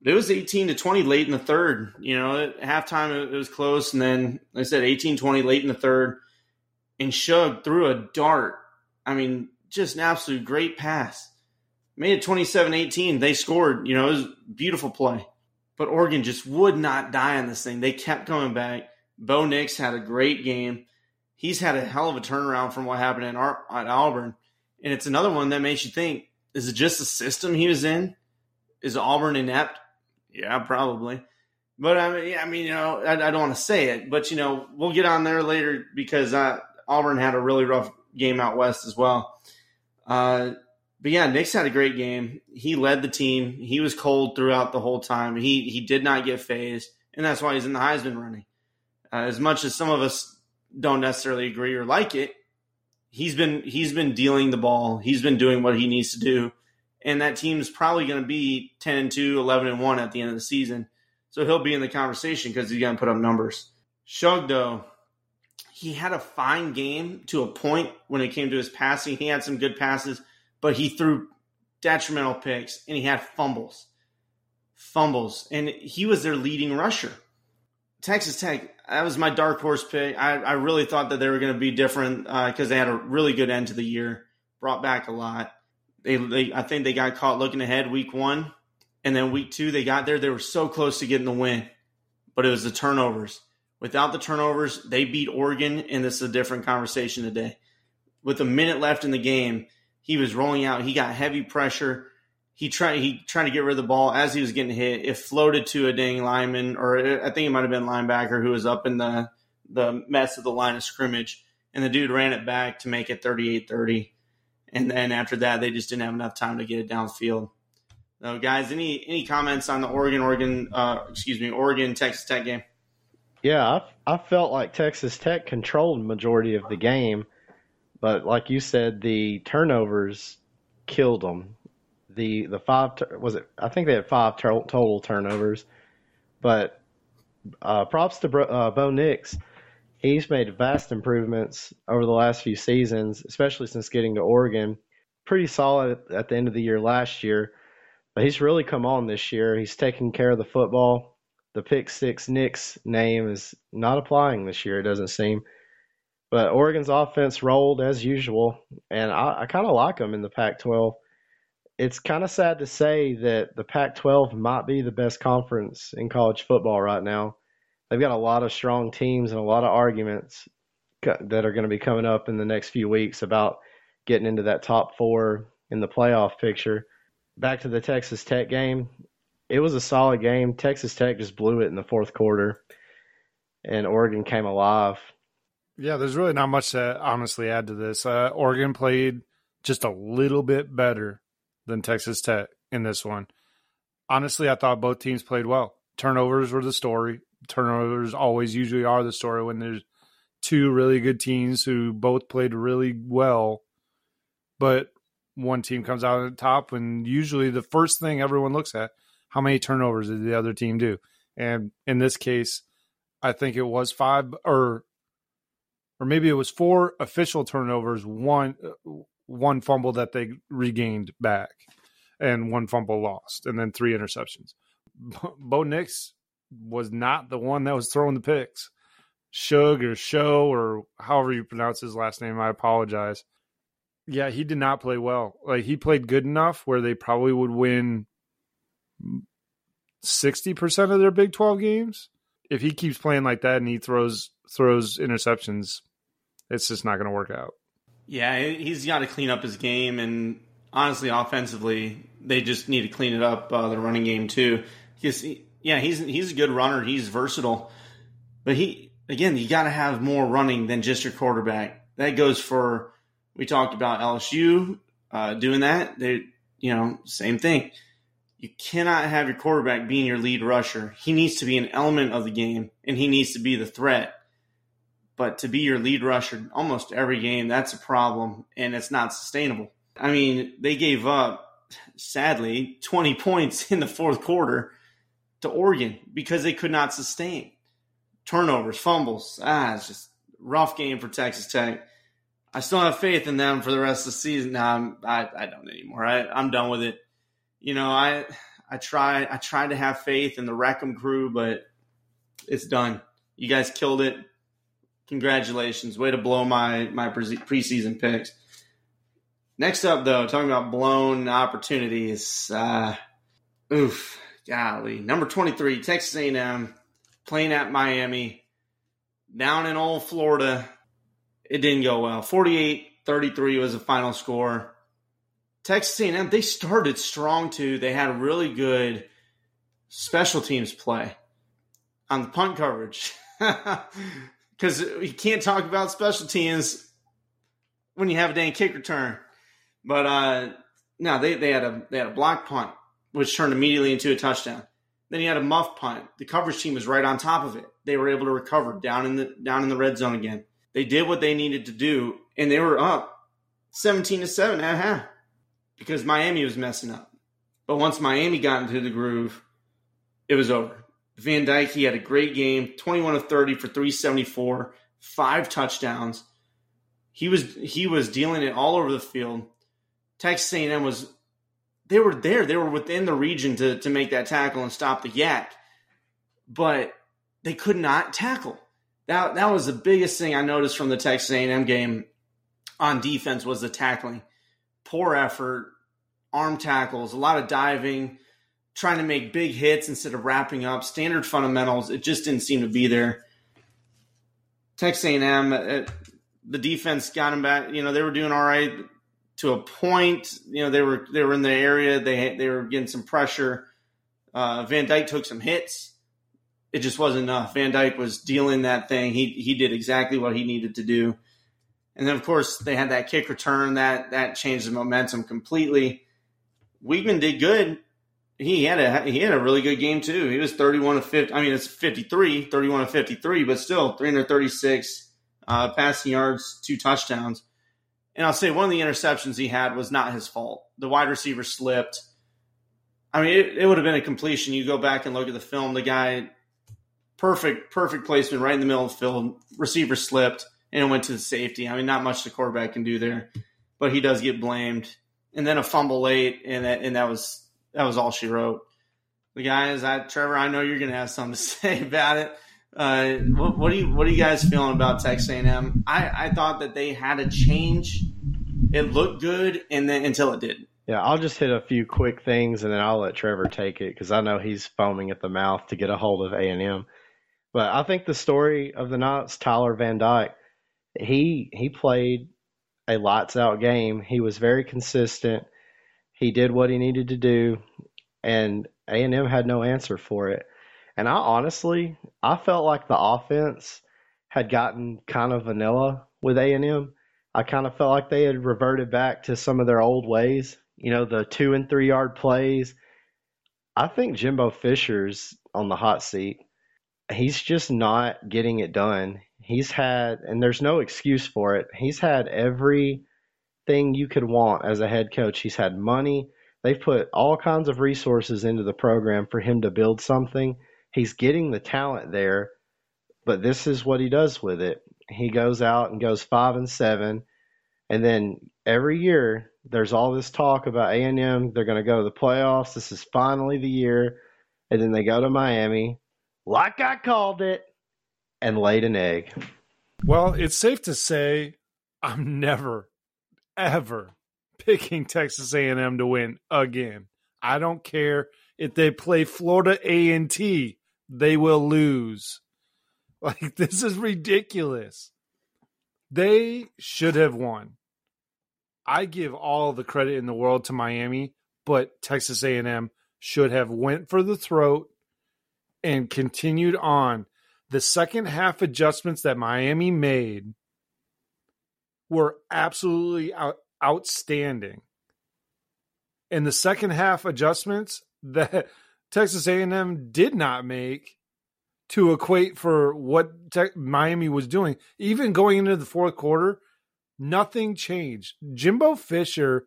It was 18 to 20 late in the third. You know, at halftime it was close, and then like I said 18 20 late in the third and Shug threw a dart. I mean, just an absolute great pass. Made it 27 18. They scored. You know, it was beautiful play. But Oregon just would not die on this thing. They kept coming back. Bo Nix had a great game. He's had a hell of a turnaround from what happened in Ar- at Auburn. And it's another one that makes you think is it just the system he was in? Is Auburn inept? Yeah, probably. But I mean, I mean, you know, I, I don't want to say it, but you know, we'll get on there later because I, Auburn had a really rough game out west as well. Uh, but yeah, Nix had a great game. He led the team. He was cold throughout the whole time. He he did not get phased, and that's why he's in the Heisman running. Uh, as much as some of us don't necessarily agree or like it, he's been he's been dealing the ball. He's been doing what he needs to do, and that team's probably going to be 10 and 2, 11 and 1 at the end of the season. So he'll be in the conversation because he's going to put up numbers. Shug, though, he had a fine game to a point when it came to his passing. He had some good passes, but he threw detrimental picks and he had fumbles. Fumbles. And he was their leading rusher. Texas Tech, that was my dark horse pick. I, I really thought that they were going to be different because uh, they had a really good end to the year, brought back a lot. They, they, I think they got caught looking ahead week one, and then week two they got there. They were so close to getting the win, but it was the turnovers. Without the turnovers, they beat Oregon, and this is a different conversation today. With a minute left in the game, he was rolling out. He got heavy pressure. He tried he tried to get rid of the ball as he was getting hit. It floated to a dang lineman, or I think it might have been linebacker who was up in the the mess of the line of scrimmage, and the dude ran it back to make it 38-30. And then after that, they just didn't have enough time to get it downfield. So, guys, any any comments on the Oregon Oregon uh, excuse me Oregon Texas Tech game? Yeah, I, I felt like Texas Tech controlled majority of the game, but like you said, the turnovers killed them. The the five was it? I think they had five total turnovers, but uh, props to uh, Bo Nix. He's made vast improvements over the last few seasons, especially since getting to Oregon. Pretty solid at the end of the year last year, but he's really come on this year. He's taking care of the football the pick six Nix name is not applying this year, it doesn't seem. But Oregon's offense rolled as usual, and I, I kind of like them in the Pac 12. It's kind of sad to say that the Pac 12 might be the best conference in college football right now. They've got a lot of strong teams and a lot of arguments that are going to be coming up in the next few weeks about getting into that top four in the playoff picture. Back to the Texas Tech game it was a solid game. Texas Tech just blew it in the fourth quarter, and Oregon came alive. Yeah, there's really not much to honestly add to this. Uh, Oregon played just a little bit better than Texas Tech in this one. Honestly, I thought both teams played well. Turnovers were the story. Turnovers always usually are the story when there's two really good teams who both played really well, but one team comes out on top. And usually, the first thing everyone looks at how many turnovers did the other team do? And in this case, I think it was five or or maybe it was four official turnovers, one one fumble that they regained back, and one fumble lost, and then three interceptions. Bo Nix was not the one that was throwing the picks. Shug or Show or however you pronounce his last name, I apologize. Yeah, he did not play well. Like he played good enough where they probably would win 60% of their Big 12 games. If he keeps playing like that and he throws throws interceptions, it's just not going to work out. Yeah, he's got to clean up his game and honestly offensively, they just need to clean it up uh, the running game too. Because yeah, he's he's a good runner, he's versatile. But he again, you got to have more running than just your quarterback. That goes for we talked about LSU uh, doing that. They you know, same thing you cannot have your quarterback being your lead rusher. He needs to be an element of the game and he needs to be the threat. But to be your lead rusher almost every game, that's a problem and it's not sustainable. I mean, they gave up, sadly, 20 points in the fourth quarter to Oregon because they could not sustain turnovers, fumbles. Ah, it's just rough game for Texas Tech. I still have faith in them for the rest of the season. Now, I, I don't anymore. I, I'm done with it you know, I I try I tried to have faith in the Wreckham crew, but it's done. You guys killed it. Congratulations. Way to blow my my preseason picks. Next up, though, talking about blown opportunities. Uh, oof, golly. Number 23, Texas A&M, playing at Miami. Down in old Florida, it didn't go well. 48-33 was the final score. Texas A&M they started strong too. They had really good special teams play on the punt coverage because you can't talk about special teams when you have a dang kick return. But uh, no, they, they had a they had a block punt which turned immediately into a touchdown. Then he had a muff punt. The coverage team was right on top of it. They were able to recover down in the down in the red zone again. They did what they needed to do, and they were up seventeen to seven at half because Miami was messing up. But once Miami got into the groove, it was over. Van Dyke, he had a great game, 21 of 30 for 374, five touchdowns. He was he was dealing it all over the field. Texas A&M was they were there, they were within the region to to make that tackle and stop the YAC, but they could not tackle. That that was the biggest thing I noticed from the Texas A&M game on defense was the tackling. Poor effort, arm tackles, a lot of diving trying to make big hits instead of wrapping up. Standard fundamentals, it just didn't seem to be there. Texas A&M, uh, the defense got them back. You know, they were doing all right to a point. You know, they were they were in the area. They they were getting some pressure. Uh, Van Dyke took some hits. It just wasn't enough. Van Dyke was dealing that thing. He he did exactly what he needed to do. And then of course they had that kick return that that changed the momentum completely. Weigman did good he had a he had a really good game too. He was 31 of 50. I mean, it's 53, 31 of 53, but still 336 uh, passing yards, two touchdowns. And I'll say one of the interceptions he had was not his fault. The wide receiver slipped. I mean, it, it would have been a completion. You go back and look at the film. The guy, perfect, perfect placement right in the middle of the field. Receiver slipped and it went to the safety. I mean, not much the quarterback can do there, but he does get blamed. And then a fumble late, and that, and that was that was all she wrote. The guys, I Trevor, I know you're going to have something to say about it. Uh, what, what, are you What are you guys feeling about Texas A&M? I, I thought that they had a change. It looked good, and then until it did. Yeah, I'll just hit a few quick things, and then I'll let Trevor take it because I know he's foaming at the mouth to get a hold of A&M. But I think the story of the Knights, Tyler Van Dyke, he he played a lights out game. He was very consistent. He did what he needed to do, and A&M had no answer for it. And I honestly, I felt like the offense had gotten kind of vanilla with A&M. I kind of felt like they had reverted back to some of their old ways. You know, the two and three yard plays. I think Jimbo Fisher's on the hot seat. He's just not getting it done. He's had, and there's no excuse for it. He's had every thing you could want as a head coach. He's had money. They've put all kinds of resources into the program for him to build something. He's getting the talent there, but this is what he does with it. He goes out and goes five and seven, and then every year there's all this talk about A and M. They're going to go to the playoffs. This is finally the year, and then they go to Miami, like I called it, and laid an egg. Well, it's safe to say I'm never ever picking Texas A&M to win again. I don't care if they play Florida A&T, they will lose. Like this is ridiculous. They should have won. I give all the credit in the world to Miami, but Texas A&M should have went for the throat and continued on. The second half adjustments that Miami made were absolutely out, outstanding. And the second half adjustments that Texas A&M did not make to equate for what te- Miami was doing, even going into the fourth quarter, nothing changed. Jimbo Fisher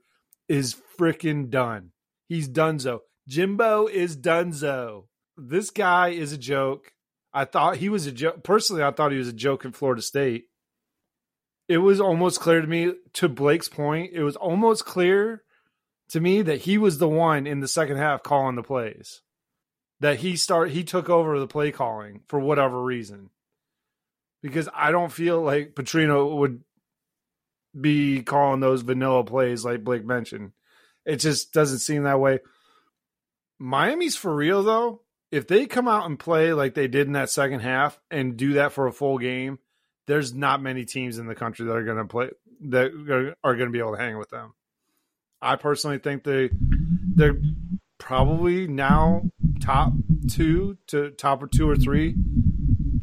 is freaking done. He's donezo. Jimbo is donezo. This guy is a joke. I thought he was a joke. Personally, I thought he was a joke in Florida State it was almost clear to me, to Blake's point, it was almost clear to me that he was the one in the second half calling the plays. That he start he took over the play calling for whatever reason. Because I don't feel like Petrino would be calling those vanilla plays like Blake mentioned. It just doesn't seem that way. Miami's for real though. If they come out and play like they did in that second half and do that for a full game, there's not many teams in the country that are going to play that are going to be able to hang with them. I personally think they they're probably now top two to top or two or three.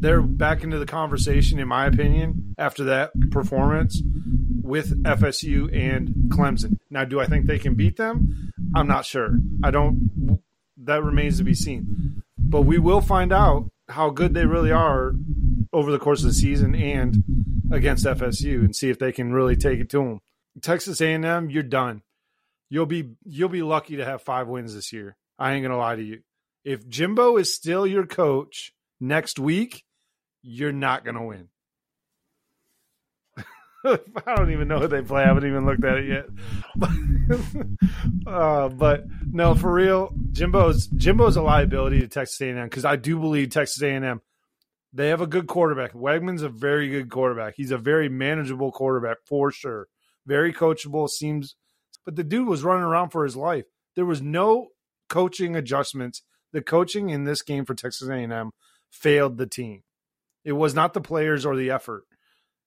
They're back into the conversation, in my opinion, after that performance with FSU and Clemson. Now, do I think they can beat them? I'm not sure. I don't. That remains to be seen. But we will find out how good they really are over the course of the season and against FSU and see if they can really take it to them. Texas A&M, you're done. You'll be you'll be lucky to have five wins this year. I ain't gonna lie to you. If Jimbo is still your coach next week, you're not going to win. I don't even know who they play. I haven't even looked at it yet. uh, but no, for real, Jimbo's Jimbo's a liability to Texas A&M because I do believe Texas A&M they have a good quarterback. Weigman's a very good quarterback. He's a very manageable quarterback for sure. Very coachable. Seems, but the dude was running around for his life. There was no coaching adjustments. The coaching in this game for Texas A&M failed the team. It was not the players or the effort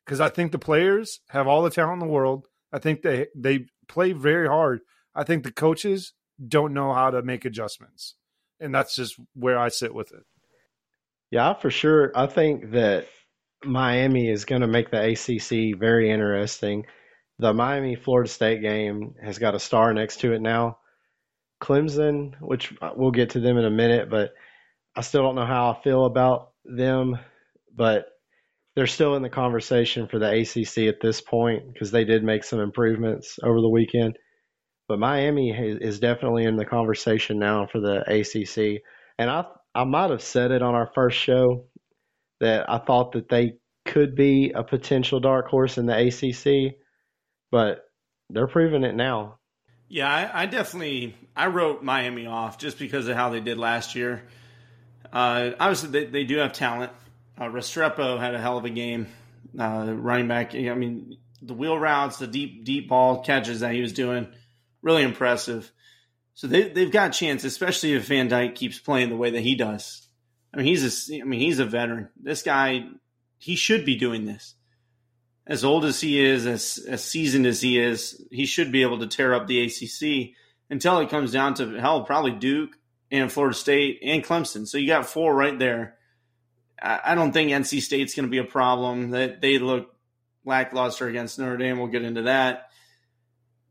because I think the players have all the talent in the world. I think they they play very hard. I think the coaches don't know how to make adjustments, and that's just where I sit with it. Yeah, for sure. I think that Miami is going to make the ACC very interesting. The Miami Florida State game has got a star next to it now. Clemson, which we'll get to them in a minute, but I still don't know how I feel about them. But they're still in the conversation for the ACC at this point because they did make some improvements over the weekend. But Miami is definitely in the conversation now for the ACC, and I I might have said it on our first show that I thought that they could be a potential dark horse in the ACC, but they're proving it now. Yeah, I, I definitely I wrote Miami off just because of how they did last year. Uh, obviously, they, they do have talent. Uh, Restrepo had a hell of a game. Uh, running back, I mean, the wheel routes, the deep deep ball catches that he was doing, really impressive. So they they've got a chance, especially if Van Dyke keeps playing the way that he does. I mean, he's a I mean he's a veteran. This guy, he should be doing this. As old as he is, as as seasoned as he is, he should be able to tear up the ACC until it comes down to hell, probably Duke and Florida State and Clemson. So you got four right there. I, I don't think NC State's going to be a problem. That they look lackluster against Notre Dame. We'll get into that.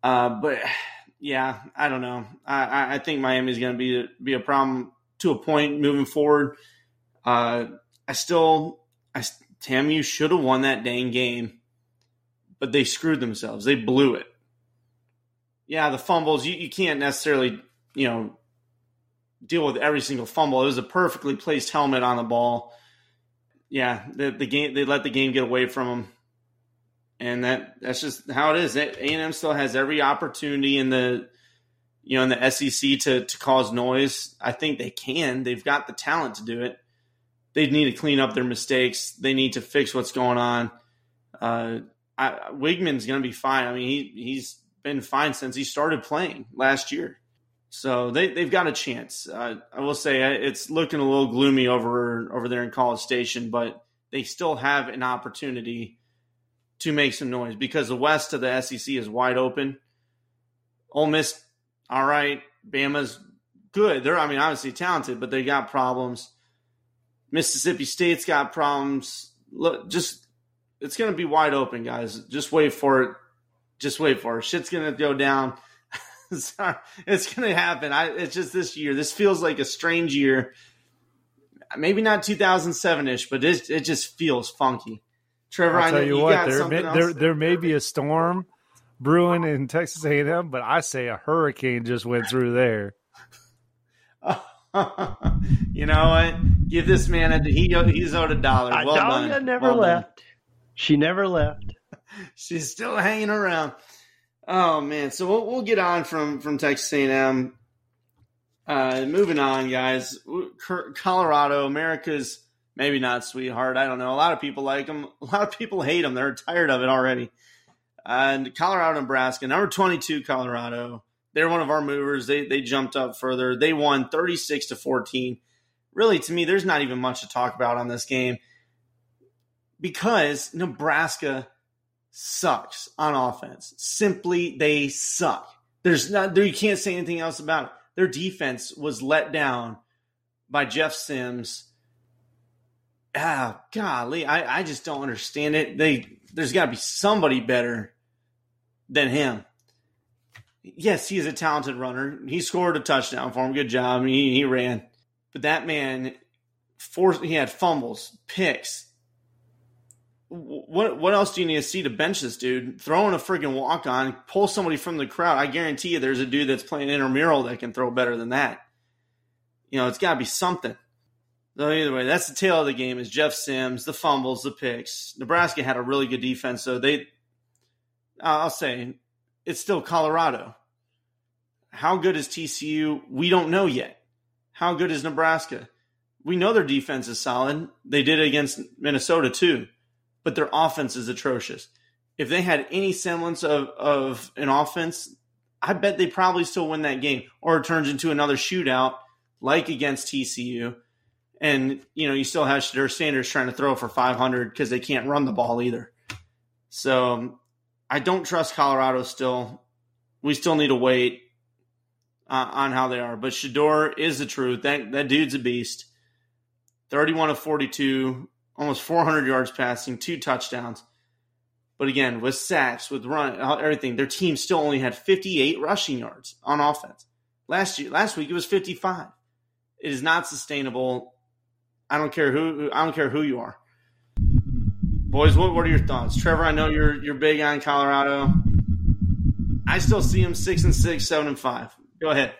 Uh, but yeah, I don't know. I, I think Miami's going to be be a problem to a point moving forward. Uh, I still, I TAMU should have won that dang game, but they screwed themselves. They blew it. Yeah, the fumbles you, you can't necessarily you know deal with every single fumble. It was a perfectly placed helmet on the ball. Yeah, the the game they let the game get away from them and that that's just how it is. A and M still has every opportunity in the you know in the SEC to to cause noise. I think they can. They've got the talent to do it. They need to clean up their mistakes. They need to fix what's going on. Uh, I, Weigman's going to be fine. I mean, he he's been fine since he started playing last year. So they they've got a chance. Uh, I will say uh, it's looking a little gloomy over over there in College Station, but they still have an opportunity to make some noise because the west of the SEC is wide open. Ole Miss, all right. Bama's good. They're, I mean, obviously talented, but they got problems. Mississippi State's got problems. Look, just it's going to be wide open, guys. Just wait for it. Just wait for it. Shit's going to go down. Sorry, it's going to happen. I, it's just this year. This feels like a strange year. Maybe not 2007 ish, but it, it just feels funky. Trevor, I'll tell you, you what, there may, there, there may be a storm brewing in Texas A&M, but I say a hurricane just went through there. you know what? Give this man a he he's owed a dollar. Well Dahlia done. never well left. Done. She never left. She's still hanging around. Oh man! So we'll, we'll get on from from Texas A&M. Uh, moving on, guys. Colorado, America's maybe not sweetheart. I don't know. A lot of people like them. A lot of people hate them. They're tired of it already. And Colorado, Nebraska, number 22, Colorado. They're one of our movers. They they jumped up further. They won 36 to 14. Really, to me, there's not even much to talk about on this game because Nebraska sucks on offense. Simply, they suck. There's not there. You can't say anything else about it. Their defense was let down by Jeff Sims ah, golly, I, I just don't understand it. They there's got to be somebody better than him. Yes, he's a talented runner. He scored a touchdown for him. Good job. He he ran, but that man, forced, he had fumbles, picks. What what else do you need to see to bench this dude? Throwing a freaking walk on, pull somebody from the crowd. I guarantee you, there's a dude that's playing intramural that can throw better than that. You know, it's got to be something. So either way, that's the tale of the game is Jeff Sims, the fumbles, the picks. Nebraska had a really good defense, so they I'll say it's still Colorado. How good is TCU? We don't know yet. How good is Nebraska? We know their defense is solid. They did it against Minnesota too, but their offense is atrocious. If they had any semblance of, of an offense, I bet they probably still win that game or it turns into another shootout like against TCU. And, you know, you still have Shedeur Sanders trying to throw for 500 because they can't run the ball either. So I don't trust Colorado still. We still need to wait uh, on how they are. But Shedeur is the truth. That, that dude's a beast. 31 of 42, almost 400 yards passing, two touchdowns. But again, with sacks, with run, everything, their team still only had 58 rushing yards on offense. Last year, last week it was 55. It is not sustainable. I don't care who I don't care who you are. Boys, what, what are your thoughts? Trevor, I know you're you're big on Colorado. I still see them six and six, seven and five. Go ahead.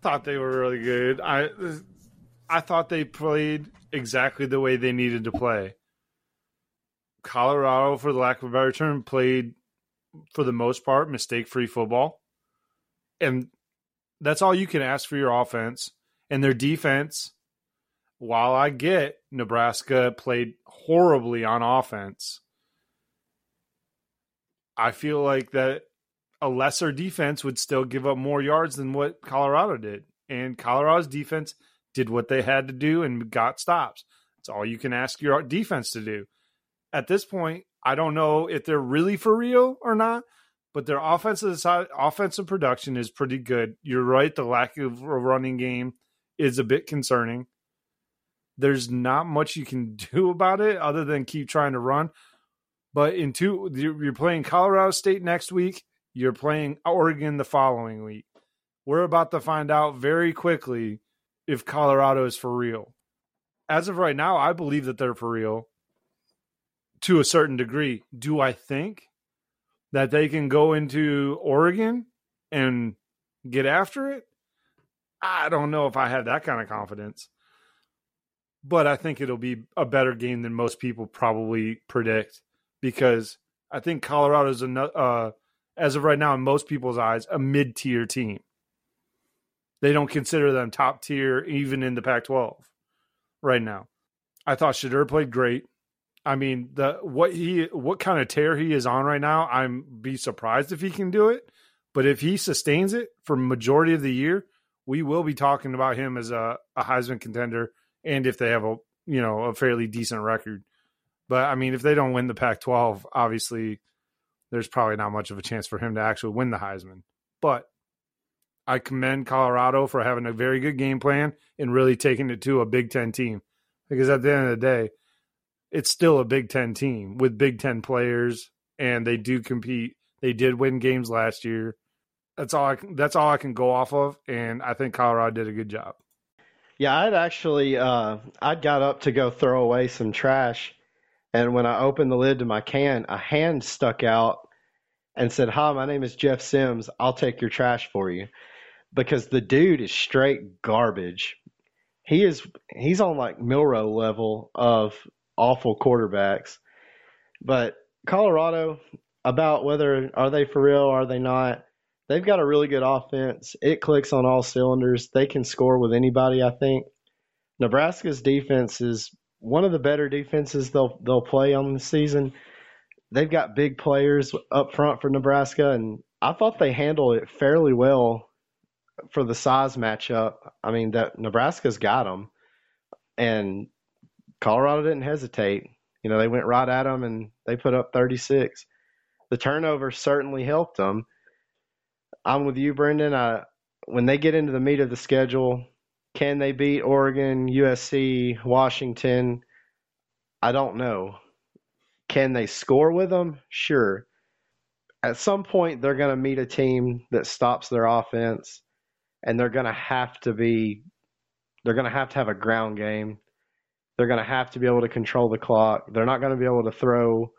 Thought they were really good. I I thought they played exactly the way they needed to play. Colorado, for the lack of a better term, played for the most part mistake free football. And that's all you can ask for your offense. And their defense, while I get Nebraska played horribly on offense, I feel like that a lesser defense would still give up more yards than what Colorado did. And Colorado's defense did what they had to do and got stops. That's all you can ask your defense to do at this point, I don't know if they're really for real or not, but their offensive offensive production is pretty good. You're right; the lack of a running game is a bit concerning. There's not much you can do about it other than keep trying to run. But in two, you're playing Colorado State next week. You're playing Oregon the following week. We're about to find out very quickly if Colorado is for real. As of right now, I believe that they're for real to a certain degree. Do I think that they can go into Oregon and get after it? I don't know if I have that kind of confidence. But I think it'll be a better game than most people probably predict because I think Colorado's a uh, as of right now in most people's eyes a mid-tier team. They don't consider them top tier even in the Pac-12 right now. I thought Shedeur played great. I mean, the what he what kind of tear he is on right now, I'm be surprised if he can do it. But if he sustains it for majority of the year, we will be talking about him as a, a Heisman contender, and if they have a you know a fairly decent record. But I mean, if they don't win the Pac-12, obviously, there's probably not much of a chance for him to actually win the Heisman. But I commend Colorado for having a very good game plan and really taking it to a Big Ten team. Because at the end of the day, it's still a Big Ten team with Big Ten players, and they do compete. They did win games last year. That's all. I that's all I can go off of, and I think Colorado did a good job. Yeah, I'd actually uh, I'd got up to go throw away some trash, and when I opened the lid to my can, a hand stuck out and said, "Hi, my name is Jeff Sims. I'll take your trash for you," because the dude is straight garbage. He is he's on like Milroe level of awful quarterbacks. But Colorado, about whether are they for real, are they not? They've got a really good offense. It clicks on all cylinders. They can score with anybody, I think. Nebraska's defense is one of the better defenses they'll they'll play on the season. They've got big players up front for Nebraska, and I thought they handled it fairly well for the size matchup. I mean, that Nebraska's got them, and Colorado didn't hesitate. You know, they went right at them and they put up 36. The turnover certainly helped them. I'm with you, Brendan. I, when they get into the meat of the schedule, can they beat Oregon, USC, Washington? I don't know. Can they score with them? Sure. At some point, they're going to meet a team that stops their offense, and they're going to have to be, they're going to have to have a ground game they're going to have to be able to control the clock. They're not going to be able to throw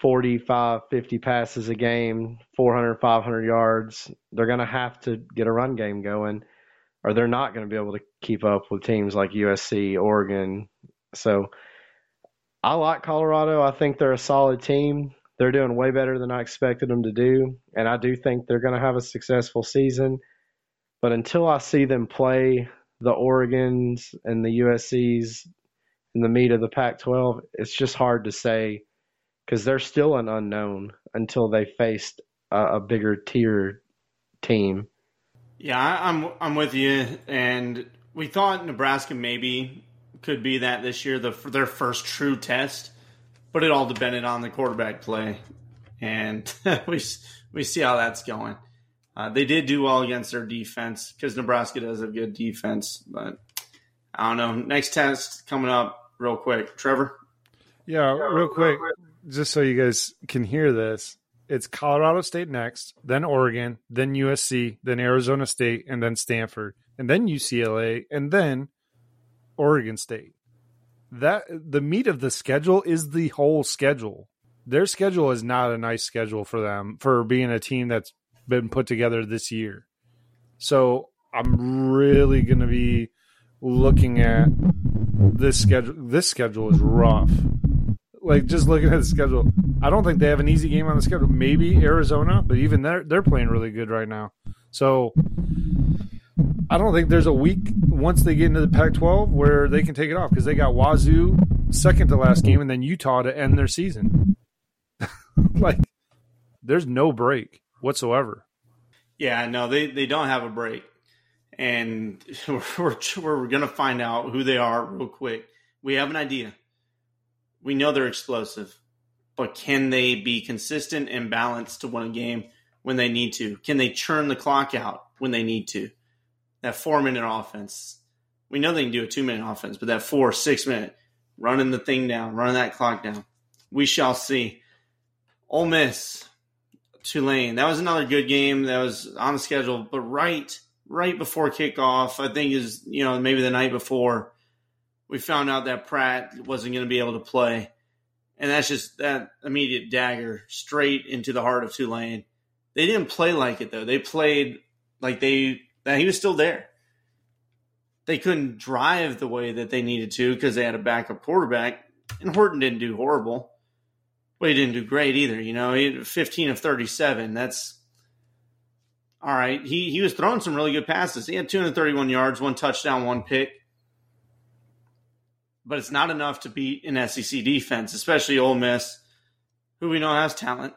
45, 50 passes a game, 400, 500 yards. They're going to have to get a run game going, or they're not going to be able to keep up with teams like USC, Oregon. So I like Colorado. I think they're a solid team. They're doing way better than I expected them to do, and I do think they're going to have a successful season. But until I see them play the Oregons and the USC's in the meat of the Pac 12, it's just hard to say because they're still an unknown until they faced a, a bigger tier team. Yeah, I'm I'm with you, and we thought Nebraska maybe could be that this year, the their first true test, but it all depended on the quarterback play, and we we see how that's going. Uh, they did do well against their defense because Nebraska does have good defense, but I don't know. Next test coming up real quick, Trevor. Yeah, real quick, just so you guys can hear this. It's Colorado State next, then Oregon, then USC, then Arizona State, and then Stanford, and then UCLA, and then Oregon State. That the meat of the schedule is the whole schedule. Their schedule is not a nice schedule for them for being a team that's been put together this year. So I'm really going to be looking at this schedule. This schedule is rough. Like just looking at the schedule, I don't think they have an easy game on the schedule. Maybe Arizona, but even they're they're playing really good right now. So I don't think there's a week once they get into the Pac-12 where they can take it off because they got Wazzu second to last game and then Utah to end their season. like, there's no break whatsoever. Yeah, no, they they don't have a break, and we're we're gonna find out who they are real quick. We have an idea. We know they're explosive, but can they be consistent and balanced to win a game when they need to? Can they churn the clock out when they need to? that four minute offense. We know they can do a two minute offense, but that four, six minute, running the thing down, running that clock down. We shall see. Ole Miss, Tulane. That was another good game that was on the schedule, but right right before kickoff, I think is you know maybe the night before, we found out that Pratt wasn't going to be able to play, and that's just that immediate dagger straight into the heart of Tulane. They didn't play like it though. They played like they that he was still there. They couldn't drive the way that they needed to because they had a backup quarterback, and Horton didn't do horrible, but he didn't do great either. You know, he 15 of 37. That's all right. He he was throwing some really good passes. He had 231 yards, one touchdown, one pick. But it's not enough to beat an SEC defense, especially Ole Miss, who we know has talent.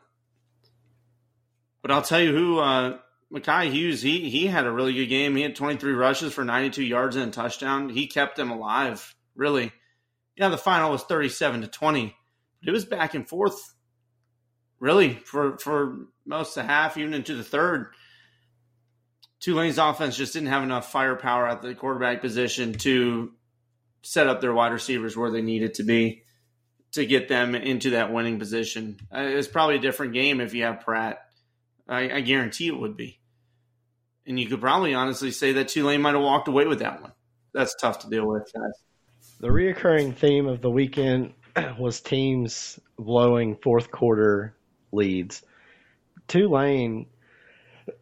But I'll tell you who uh, Makhi Hughes, he he had a really good game. He had 23 rushes for 92 yards and a touchdown. He kept them alive, really. Yeah, the final was 37 to 20. But it was back and forth, really, for for most of the half, even into the third. Tulane's offense just didn't have enough firepower at the quarterback position to set up their wide receivers where they needed to be to get them into that winning position. Uh, it's probably a different game if you have Pratt. I, I guarantee it would be. And you could probably honestly say that Tulane might have walked away with that one. That's tough to deal with, guys. The reoccurring theme of the weekend was teams blowing fourth quarter leads. Tulane,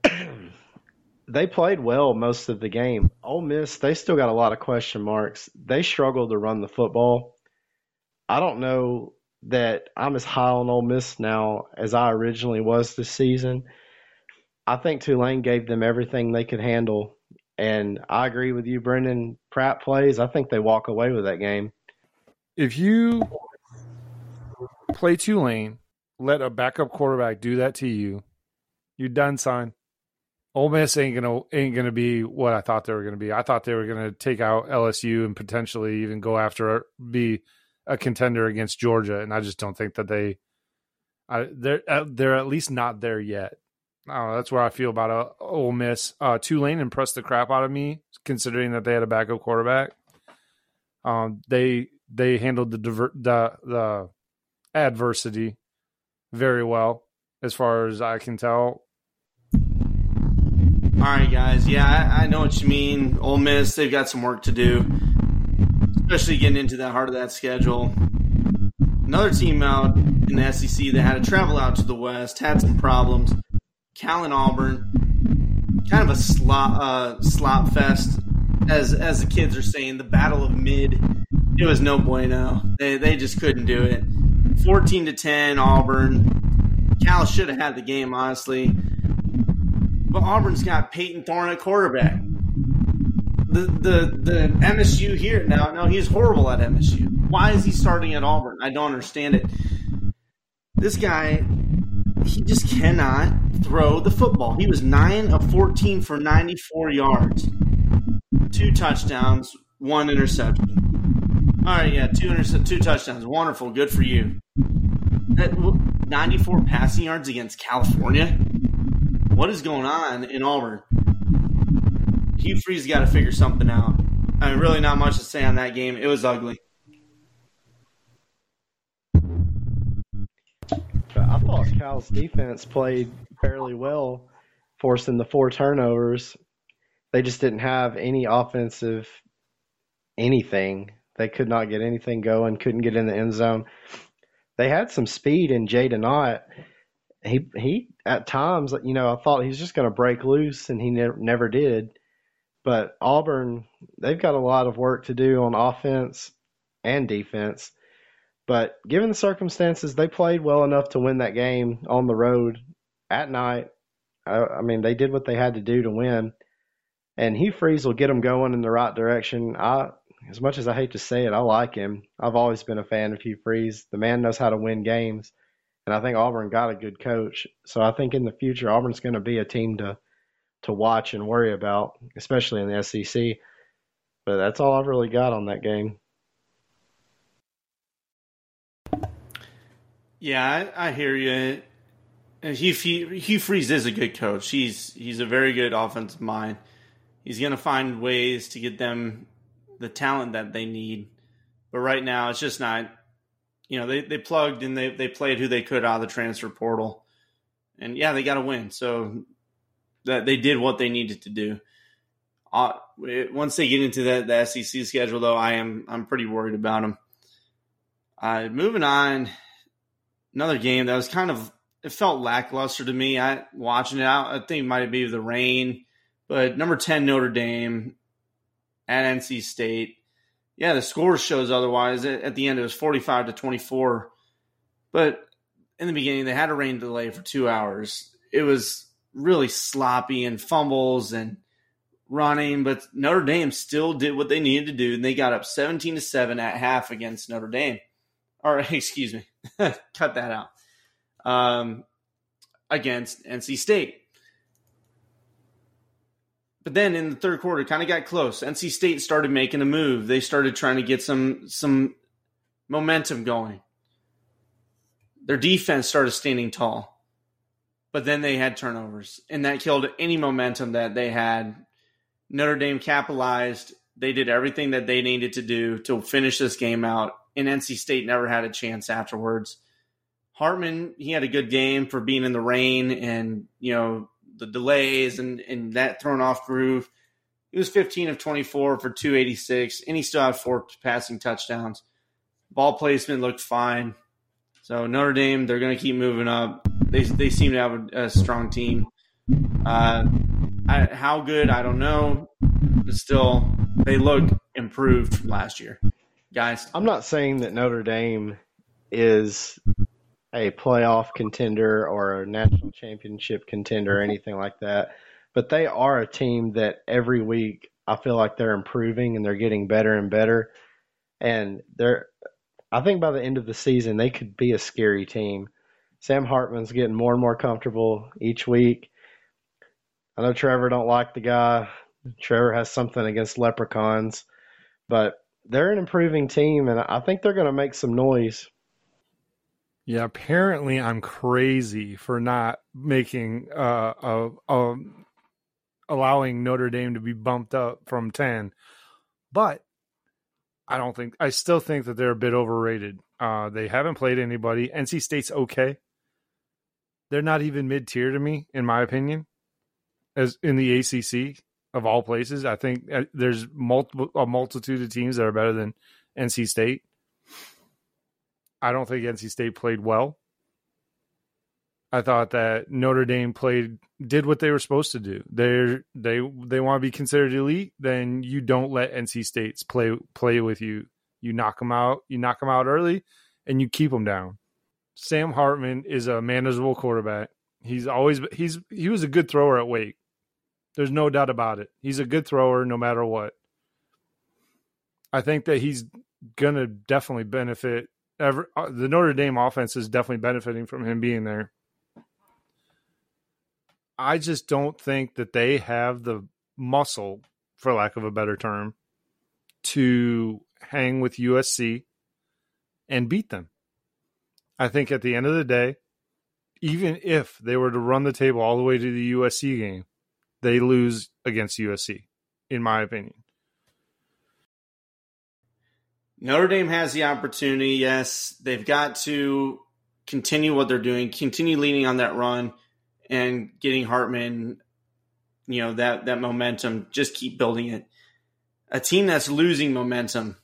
they played well most of the game. Ole Miss, they still got a lot of question marks. They struggled to run the football. I don't know that I'm as high on Ole Miss now as I originally was this season. I think Tulane gave them everything they could handle. And I agree with you, Brendan. Pratt plays. I think they walk away with that game. If you play Tulane, let a backup quarterback do that to you, you're done, son. Ole Miss ain't gonna ain't gonna be what I thought they were gonna be. I thought they were gonna take out LSU and potentially even go after be a contender against Georgia, and I just don't think that they. I, they're uh, they're at least not there yet. That's where I feel about uh, Ole Miss. Uh, Tulane impressed the crap out of me, considering that they had a backup quarterback. Um, they they handled the diver- the the adversity very well, as far as I can tell. All right, guys. Yeah, I, I know what you mean. Ole Miss, they've got some work to do, especially getting into that heart of that schedule. Another team out in the SEC that had to travel out to the West had some problems. Cal and Auburn. kind of a slop uh, slop fest, as as the kids are saying. The battle of mid. It was no bueno. They they just couldn't do it. Fourteen to ten, Auburn. Cal should have had the game, honestly. But Auburn's got Payton Thorne at quarterback. The the the MSU here now. No, he's horrible at MSU. Why is he starting at Auburn? I don't understand it. This guy, he just cannot throw the football. He was nine of fourteen for ninety four yards, two touchdowns, one interception. All right, yeah, two touchdowns. Wonderful, good for you. Uh, that, 94 passing yards against California. What is going on in Auburn? Hugh Freeze got to figure something out. I mean, really, not much to say on that game. It was ugly. I thought Cal's defense played fairly well, forcing the four turnovers. They just didn't have any offensive anything. They could not get anything going, couldn't get in the end zone. They had some speed in Jaydn Ott. He he at times, you know, I thought he was just going to break loose, and he never never did. But Auburn, they've got a lot of work to do on offense and defense. But given the circumstances, they played well enough to win that game on the road at night. I, I mean, they did what they had to do to win, and Hugh Freeze will get them going in the right direction. I, as much as I hate to say it, I like him. I've always been a fan of Hugh Freeze. The man knows how to win games, and I think Auburn got a good coach. So I think in the future, Auburn's going to be a team to to watch and worry about, especially in the SEC. But that's all I've really got on that game. Yeah, I, I hear you. Hugh, Hugh Freeze is a good coach. He's he's a very good offensive mind. He's going to find ways to get them the talent that they need. But right now, it's just not. You know, they, they plugged and they, they played who they could out of the transfer portal. And yeah, they got to win. So that they did what they needed to do. Uh, once they get into the, the SEC schedule, though, I am I'm pretty worried about them. Uh, moving on, another game that was kind of it felt lackluster to me. I watching it out, I think it might be the rain, but number ten Notre Dame at NC State. Yeah, the score shows otherwise. At the end, it was forty-five to twenty-four, but in the beginning, they had a rain delay for two hours. It was really sloppy and fumbles and running, but Notre Dame still did what they needed to do, and they got up seventeen to seven at half against Notre Dame. Or excuse me, cut that out. Um, against NC State. But then in the third quarter, kind of got close. NC State started making a move. They started trying to get some some momentum going. Their defense started standing tall. But then they had turnovers, and that killed any momentum that they had. Notre Dame capitalized. They did everything that they needed to do to finish this game out, and NC State never had a chance afterwards. Hartman, he had a good game for being in the rain and, you know, the delays and, and that thrown off groove. He was 15 of 24 for 286, and he still had four passing touchdowns. Ball placement looked fine. So Notre Dame, they're going to keep moving up. They, they seem to have a, a strong team. Uh, I, how good, I don't know. But still, they look improved from last year. Guys. I'm not saying that Notre Dame is a playoff contender or a national championship contender or anything like that. But they are a team that every week I feel like they're improving and they're getting better and better. And they're I think by the end of the season they could be a scary team. Sam Hartman's getting more and more comfortable each week. I know Trevor don't like the guy. Trevor has something against leprechauns, but they're an improving team and I think they're going to make some noise. Yeah, apparently I'm crazy for not making uh, a, a allowing Notre Dame to be bumped up from 10. But I don't think I still think that they're a bit overrated. Uh, they haven't played anybody. NC State's okay. They're not even mid tier to me, in my opinion. As in the ACC of all places, I think uh, there's multiple a multitude of teams that are better than NC State. I don't think NC State played well. I thought that Notre Dame played did what they were supposed to do. They they they want to be considered elite, then you don't let NC State's play play with you. You knock them out. You knock them out early, and you keep them down. Sam Hartman is a manageable quarterback. He's always he's he was a good thrower at Wake. There's no doubt about it. He's a good thrower no matter what. I think that he's gonna definitely benefit. Ever uh, the Notre Dame offense is definitely benefiting from him being there. I just don't think that they have the muscle, for lack of a better term, to hang with USC and beat them. I think at the end of the day, even if they were to run the table all the way to the USC game, they lose against USC, in my opinion. Notre Dame has the opportunity. Yes, they've got to continue what they're doing, continue leaning on that run, and getting Hartman, you know that that momentum. Just keep building it. A team that's losing momentum.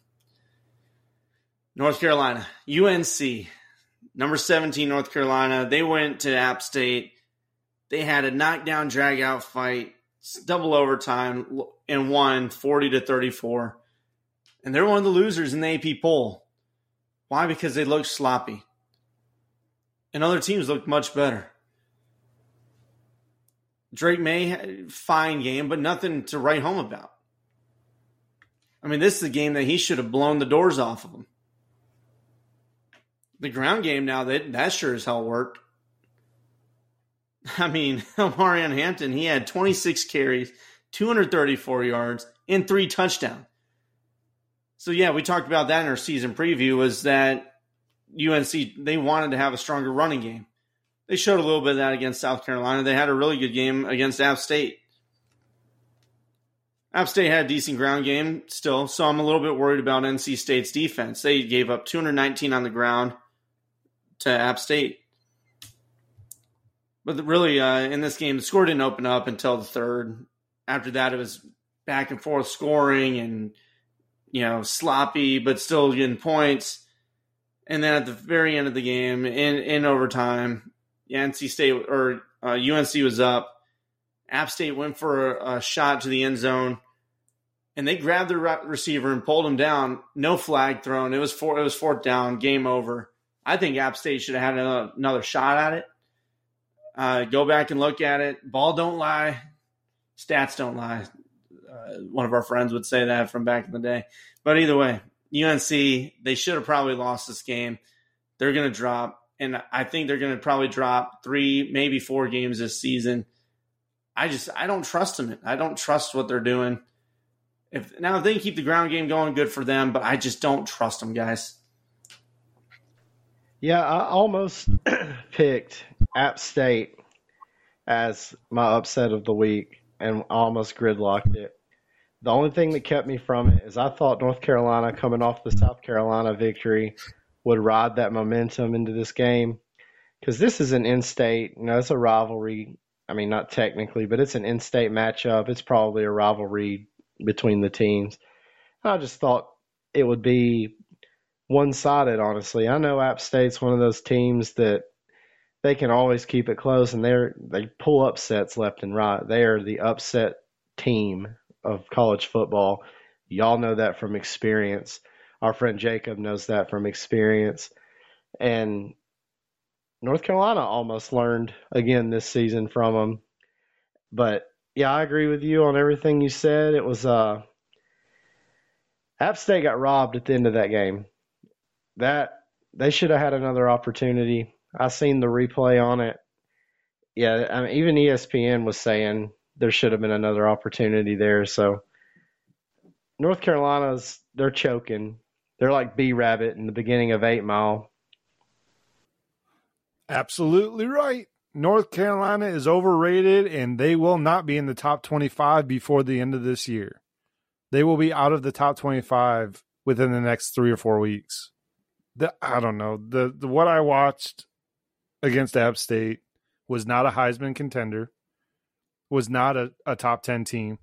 North Carolina, UNC, number seventeen, North Carolina. They went to App State. They had a knockdown, drag out fight, double overtime, and won forty to thirty four and they're one of the losers in the AP poll. Why? Because they looked sloppy. And other teams looked much better. Drake Maye, fine game, but nothing to write home about. I mean, this is a game that he should have blown the doors off of him. The ground game now that that sure as hell worked. I mean, Omarion Hampton, he had 26 carries, 234 yards, and three touchdowns. So yeah, we talked about that in our season preview. Was that UNC they wanted to have a stronger running game. They showed a little bit of that against South Carolina. They had a really good game against App State. App State had a decent ground game still, so I'm a little bit worried about NC State's defense. They gave up 219 on the ground to App State. But really, uh, in this game, the score didn't open up until the third. After that, it was back and forth scoring and you know, sloppy but still getting points. And then at the very end of the game, in in overtime, NC State or uh, UNC was up. App State went for a, a, shot to the end zone, and they grabbed the receiver and pulled him down. No flag thrown. It was four. It was fourth down. Game over. I think App State should have had another, another shot at it. Uh, go back and look at it. Ball don't lie. Stats don't lie. Uh, one of our friends would say that from back in the day. But either way, UNC they should have probably lost this game. They're going to drop, and I think they're going to probably drop three, maybe four games this season. I just I don't trust them. I don't trust what they're doing. If now if they keep the ground game going, good for them. But I just don't trust them, guys. Yeah, I almost picked App State as my upset of the week and almost gridlocked it. The only thing that kept me from it is I thought North Carolina coming off the South Carolina victory would ride that momentum into this game because this is an in-state, you know, it's a rivalry. I mean, not technically, but it's an in-state matchup. It's probably a rivalry between the teams. I just thought it would be one-sided. Honestly, I know App State's one of those teams that they can always keep it close, and they're they pull upsets left and right. They are the upset team of college football. Y'all know that from experience. Our friend Jacob knows that from experience. And North Carolina almost learned again this season from them. But yeah, I agree with you on everything you said. It was uh App State got robbed at the end of that game. That they should have had another opportunity. I seen the replay on it. Yeah, I mean, even ESPN was saying there should have been another opportunity there. So North Carolina's they're choking. They're like B Rabbit in the beginning of Eight Mile. Absolutely right. North Carolina is overrated and they will not be in the top 25 before the end of this year. They will be out of the top 25 within the next 3 or 4 weeks. The, I don't know. The, the what I watched against App State was not a Heisman contender was not a, a top 10 team,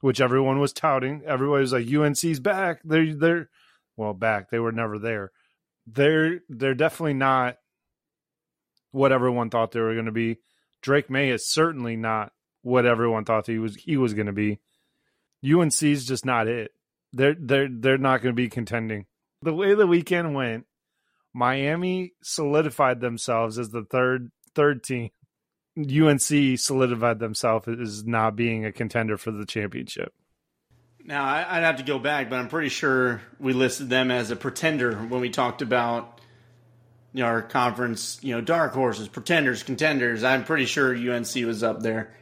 which everyone was touting. Everybody was like, UNC's back. They're, they're, well, back. They were never there. They're, they're definitely not what everyone thought they were going to be. Drake Maye is certainly not what everyone thought he was he was going to be. UNC's just not it. They're they're they're not going to be contending. The way the weekend went, Miami solidified themselves as the third third team. UNC solidified themselves as not being a contender for the championship. Now I'd have to go back, but I'm pretty sure we listed them as a pretender when we talked about you know, our conference. You know, dark horses, pretenders, contenders. I'm pretty sure UNC was up there.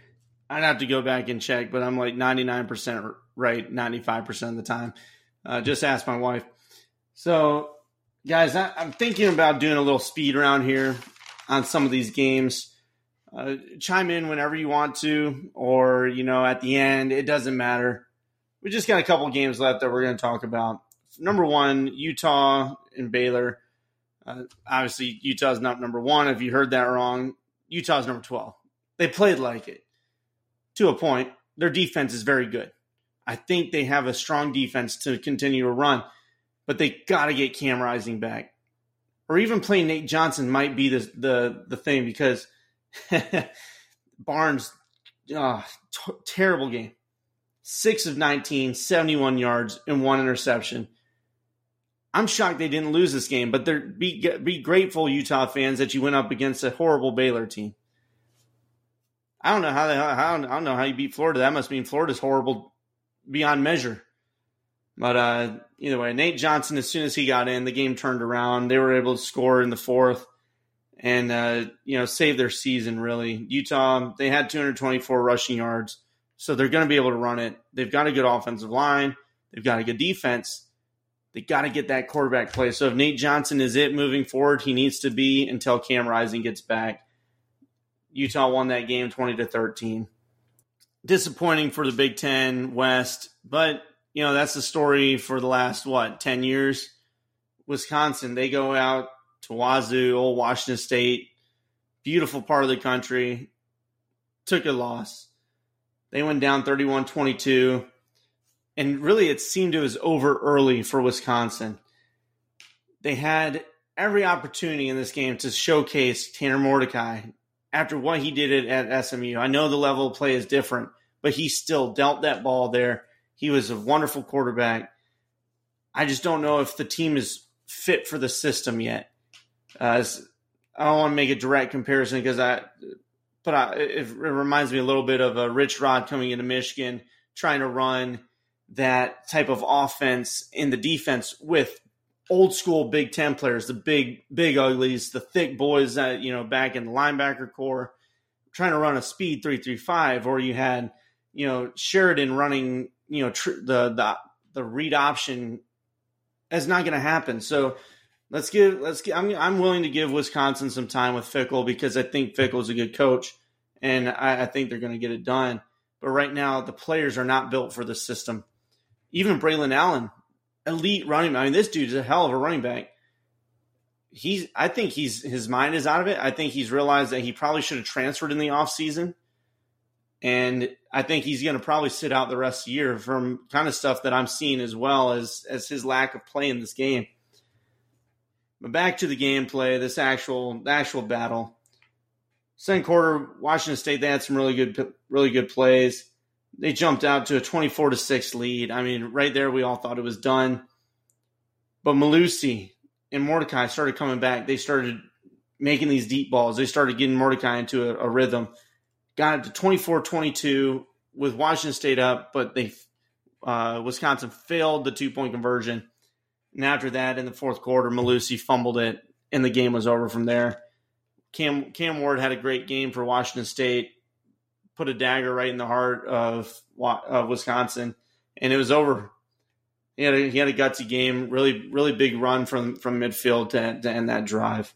I'd have to go back and check, but I'm like 99% right 95% of the time. Uh, just ask my wife. So, guys, I, am thinking about doing a little speed around here on some of these games. Uh, chime in whenever you want to, or, you know, at the end, it doesn't matter. We just got a couple games left that we're going to talk about. Number one, Utah and Baylor. Uh, obviously, Utah's not number one. If you heard that wrong, Utah's number 12. They played like it to a point. Their defense is very good. I think they have a strong defense to continue to run, but they got to get Cam Rising back. Or even playing Nate Johnson might be the the, the thing because Barnes, oh, t- terrible game. Six of 19, 71 yards, and one interception. I'm shocked they didn't lose this game, but they're be be grateful Utah fans that you went up against a horrible Baylor team. I don't know how they, how, I don't know how you beat Florida. That must mean Florida's horrible beyond measure. But uh, either way, Nate Johnson, as soon as he got in, the game turned around. They were able to score in the fourth and uh, you know save their season. Really, Utah they had 224 rushing yards, so they're going to be able to run it. They've got a good offensive line. They've got a good defense. They got to get that quarterback play. So if Nate Johnson is it moving forward, he needs to be until Cam Rising gets back. Utah won that game 20 to 13 disappointing for the Big Ten West, but you know that's the story for the last what ten years. Wisconsin, they go out to Wazzu, old Washington State, beautiful part of the country, took a loss. They went down 31-22, and really it seemed it was over early for Wisconsin. They had every opportunity in this game to showcase Tanner Mordecai, after what he did at SMU. I know the level of play is different, but he still dealt that ball there. He was a wonderful quarterback. I just don't know if the team is fit for the system yet. Uh, I don't want to make a direct comparison because I, but I, it, reminds me a little bit of a Rich Rod coming into Michigan, trying to run that type of offense in the defense with old school Big Ten players, the big, big uglies, the thick boys that, you know, back in the linebacker core, trying to run a speed 335, or you had, you know, Sheridan running, you know, tr- the, the, the read option is not going to happen. So let's give, let's get, I'm, I'm willing to give Wisconsin some time with Fickell because I think Fickell is a good coach and I, I think they're going to get it done. But right now, the players are not built for the system. Even Braylon Allen, elite running. I mean, this dude's a hell of a running back. He's. I think he's his mind is out of it. I think he's realized that he probably should have transferred in the offseason. and I think he's going to probably sit out the rest of the year from kind of stuff that I'm seeing as well as as his lack of play in this game. But back to the gameplay, this actual actual battle. Second quarter, Washington State they had some really good really good plays they jumped out to a 24 to 6 lead. I mean, right there, we all thought it was done. But Mellusi and Mordecai started coming back. They started making these deep balls. They started getting Mordecai into a, a rhythm. Got it to 24 22 with Washington State up, but they uh, Wisconsin failed the two point conversion. And after that, in the fourth quarter, Mellusi fumbled it, and the game was over from there. Cam Cam Ward had a great game for Washington State put a dagger right in the heart of, of Wisconsin, and it was over. He had a, he had a gutsy game, really really big run from from midfield to, to end that drive.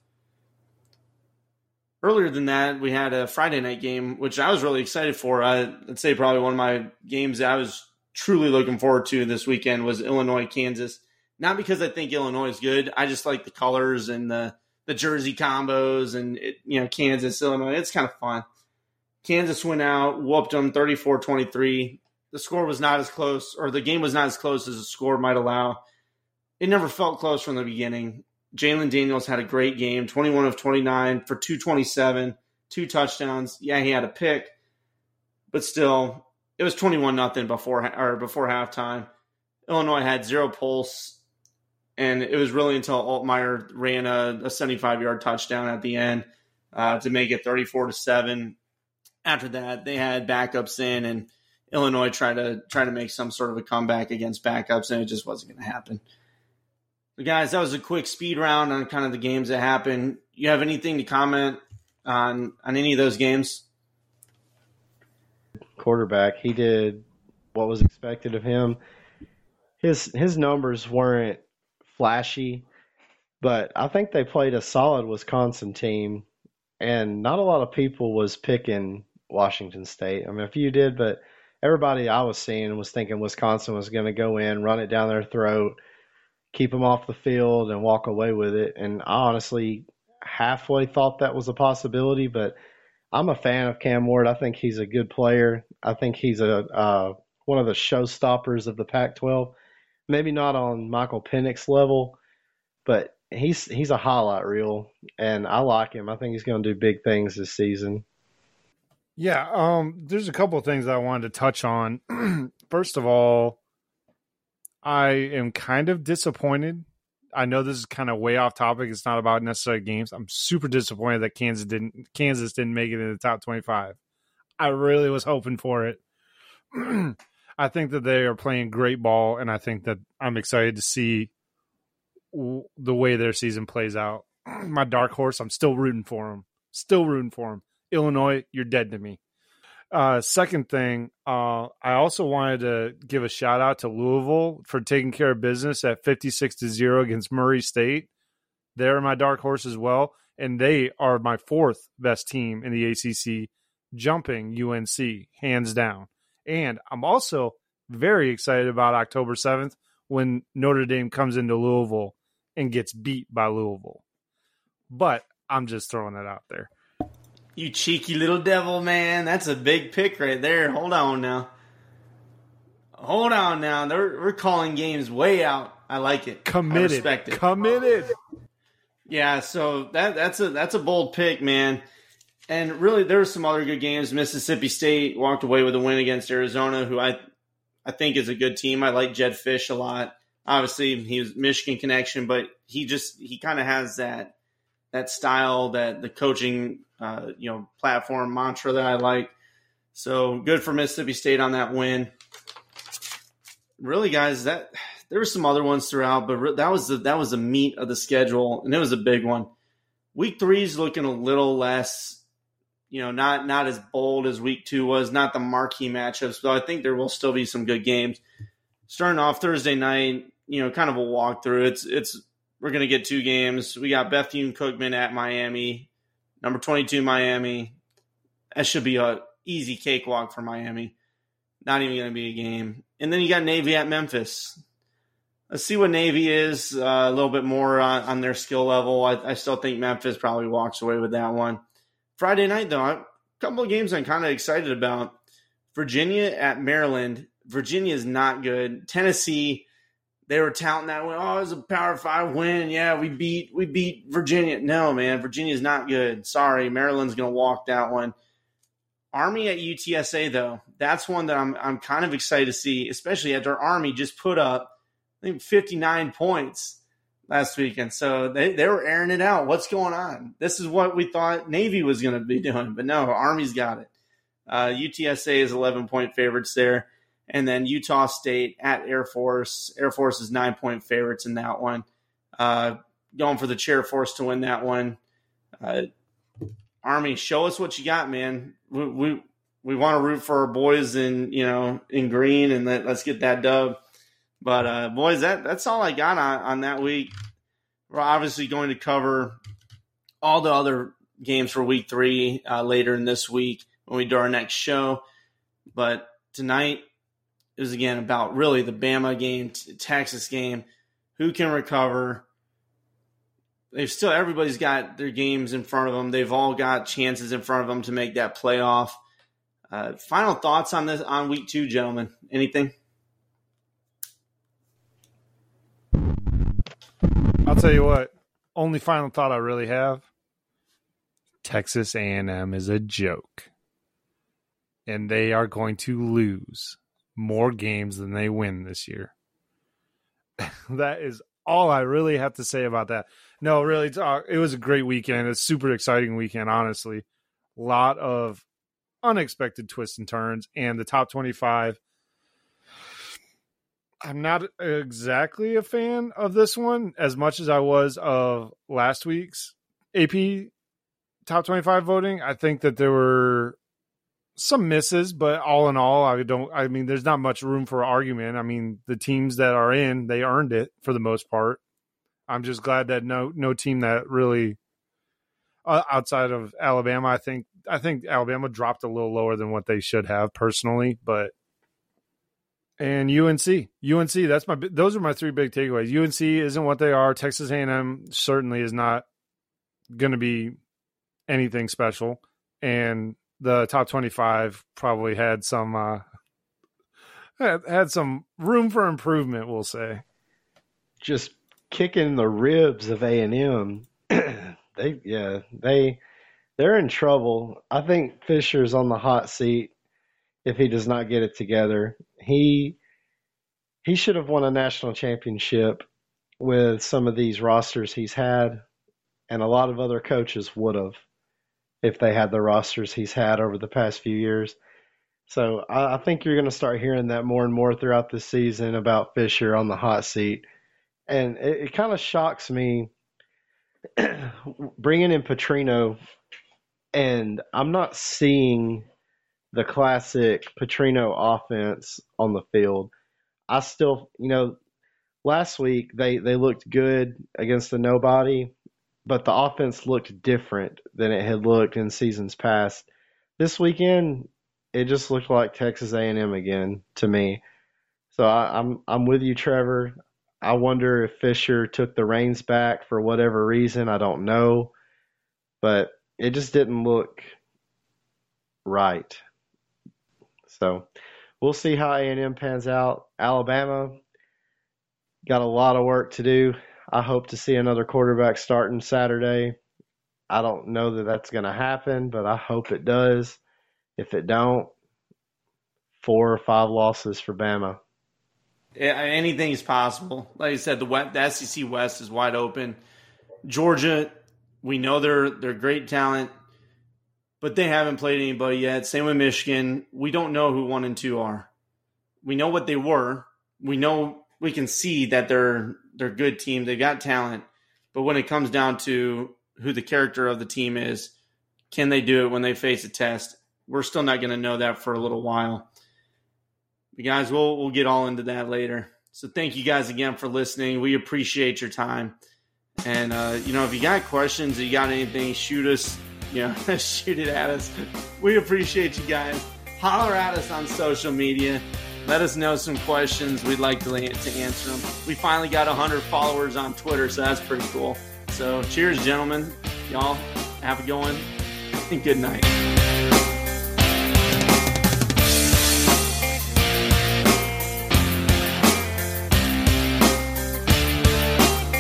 Earlier than that, we had a Friday night game, which I was really excited for. I, I'd say probably one of my games I was truly looking forward to this weekend was Illinois Kansas. Not because I think Illinois is good, I just like the colors and the the jersey combos and it, you know Kansas Illinois. It's kind of fun. Kansas went out, whooped them 34 23. The score was not as close, or the game was not as close as the score might allow. It never felt close from the beginning. Jalon Daniels had a great game 21 of 29 for 227, two touchdowns. Yeah, he had a pick, but still, it was 21 nothing before or before halftime. Illinois had zero pulse, and it was really until Altmyer ran a, a 75 yard touchdown at the end uh, to make it 34 to seven. After that, they had backups in, and Illinois tried to try to make some sort of a comeback against backups, and it just wasn't going to happen. But guys, that was a quick speed round on kind of the games that happened. You have anything to comment on on any of those games? Quarterback, he did what was expected of him. His his numbers weren't flashy, but I think they played a solid Wisconsin team, and not a lot of people was picking Washington State. I mean, a few did, but everybody I was seeing was thinking Wisconsin was going to go in, run it down their throat, keep them off the field, and walk away with it. And I honestly halfway thought that was a possibility, but I'm a fan of Cam Ward. I think he's a good player. I think he's a uh, one of the showstoppers of the Pac-12. Maybe not on Michael Penix level, but he's he's a highlight reel, and I like him. I think he's going to do big things this season. Yeah, um, there's a couple of things I wanted to touch on. First of all, I am kind of disappointed. I know this is kind of way off topic. It's not about necessarily games. I'm super disappointed that Kansas didn't Kansas didn't make it in the top 25. I really was hoping for it. I think that they are playing great ball, and I think that I'm excited to see the way their season plays out. My dark horse, I'm still rooting for them. Still rooting for them. Illinois, you're dead to me. Uh, second thing, uh, I also wanted to give a shout out to Louisville for taking care of business at 56 to 0 against Murray State. They're my dark horse as well. And they are my fourth best team in the ACC, jumping UNC, hands down. And I'm also very excited about October 7th when Notre Dame comes into Louisville and gets beat by Louisville. But I'm just throwing that out there. You cheeky little devil, man. That's a big pick right there. Hold on now. Hold on now. They're, we're calling games way out. I like it. Committed. I it. Committed. Yeah, so that that's a that's a bold pick, man. And really, there were some other good games. Mississippi State walked away with a win against Arizona, who I I think is a good team. I like Jedd Fisch a lot. Obviously, he was Michigan connection, but he just he kind of has that that style that the coaching uh, you know platform mantra that I like. So good for Mississippi State on that win. Really, guys, that there were some other ones throughout, but that was the that was the meat of the schedule, and it was a big one. Week three is looking a little less, you know, not not as bold as week two was, not the marquee matchups, but I think there will still be some good games. Starting off Thursday night, you know, kind of a walkthrough. It's it's we're gonna get two games. We got Bethune Cookman at Miami Number 22, Miami. That should be a easy cakewalk for Miami. Not even to be a game. And then you got Navy at Memphis. Let's see what Navy is uh, a little bit more on, on their skill level. I, I, still think Memphis probably walks away with that one. Friday night, though, a couple of games I'm kind of excited about. Virginia at Maryland. Virginia is not good. Tennessee they were touting that one. Oh, it was a Power Five win. Yeah, we beat we beat Virginia. No, man, Virginia's not good. Sorry, Maryland's gonna walk that one. Army at UTSA though, that's one that I'm I'm kind of excited to see, especially after Army just put up I think 59 points last weekend. So they, they were airing it out. What's going on? This is what we thought Navy was going to be doing, but no, Army's got it. Uh, UTSA is 11 point favorites there and then Utah State at Air Force. Air Force is nine point favorites in that one. Uh, going for the Chair Force to win that one. Uh, Army, show us what you got, man. We we, we want to root for our boys in you know in green, and let, us get that dub. But uh, boys, that that's all I got on, on that week. We're obviously going to cover all the other games for week three uh, later in this week when we do our next show. But tonight, was again about really the Bama game, Texas game, who can recover. They've still everybody's got their games in front of them. They've all got chances in front of them to make that playoff. Uh, final thoughts on this on week two, gentlemen? Anything? I'll tell you what. only final thought I really have: Texas A&M is a joke, and they are going to lose more games than they win this year. that is all I really have to say about that. No, really, uh, it was a great weekend. It's super exciting weekend, honestly. A lot of unexpected twists and turns, and the top twenty-five. I'm not exactly a fan of this one as much as I was of last week's AP top 25 voting. I think that there were some misses, but all in all, I don't. I mean, there's not much room for argument. I mean, the teams that are in, they earned it for the most part. I'm just glad that no no team that really uh, outside of Alabama, I think I think Alabama dropped a little lower than what they should have personally, but and UNC, UNC, that's my those are my three big takeaways. UNC isn't what they are. Texas A&M certainly is not going to be anything special, and the top 25 probably had some uh had, some room for improvement we'll say. Just kicking the ribs of a&m they yeah they they're in trouble. I think fisher's on the hot seat if he does not get it together he he should have won a national championship with some of these rosters he's had and a lot of other coaches would have if they had the rosters he's had over the past few years. So I, I think you're going to start hearing that more and more throughout the season about Fisher on the hot seat. And it, it kind of shocks me bringing in Petrino, and I'm not seeing the classic Petrino offense on the field. I still, you know, last week they, they looked good against the nobody, but the offense looked different than it had looked in seasons past. This weekend, it just looked like Texas A&M again to me. So I, I'm I'm with you, Trevor. I wonder if Fisher took the reins back for whatever reason. I don't know, but it just didn't look right. So we'll see how A&M pans out. Alabama got a lot of work to do. I hope to see another quarterback starting Saturday. I don't know that that's going to happen, but I hope it does. If it don't, four or five losses for Bama. Yeah, anything is possible. Like I said, the, the SEC West is wide open. Georgia, we know they're they're great talent, but they haven't played anybody yet. Same with Michigan. We don't know who one and two are. We know what they were. We know we can see that they're they're good team. They've got talent, but when it comes down to who the character of the team is, can they do it when they face a test? We're still not going to know that for a little while. But guys, we'll we'll get all into that later. So thank you guys again for listening. We appreciate your time. And uh, you know, if you got questions, or you got anything, shoot us. You know, shoot it at us. We appreciate you guys. Holler at us on social media. Let us know some questions. We'd like to, to answer them. We finally got 100 followers on Twitter, so that's pretty cool. So cheers, gentlemen. Y'all have a going and good night.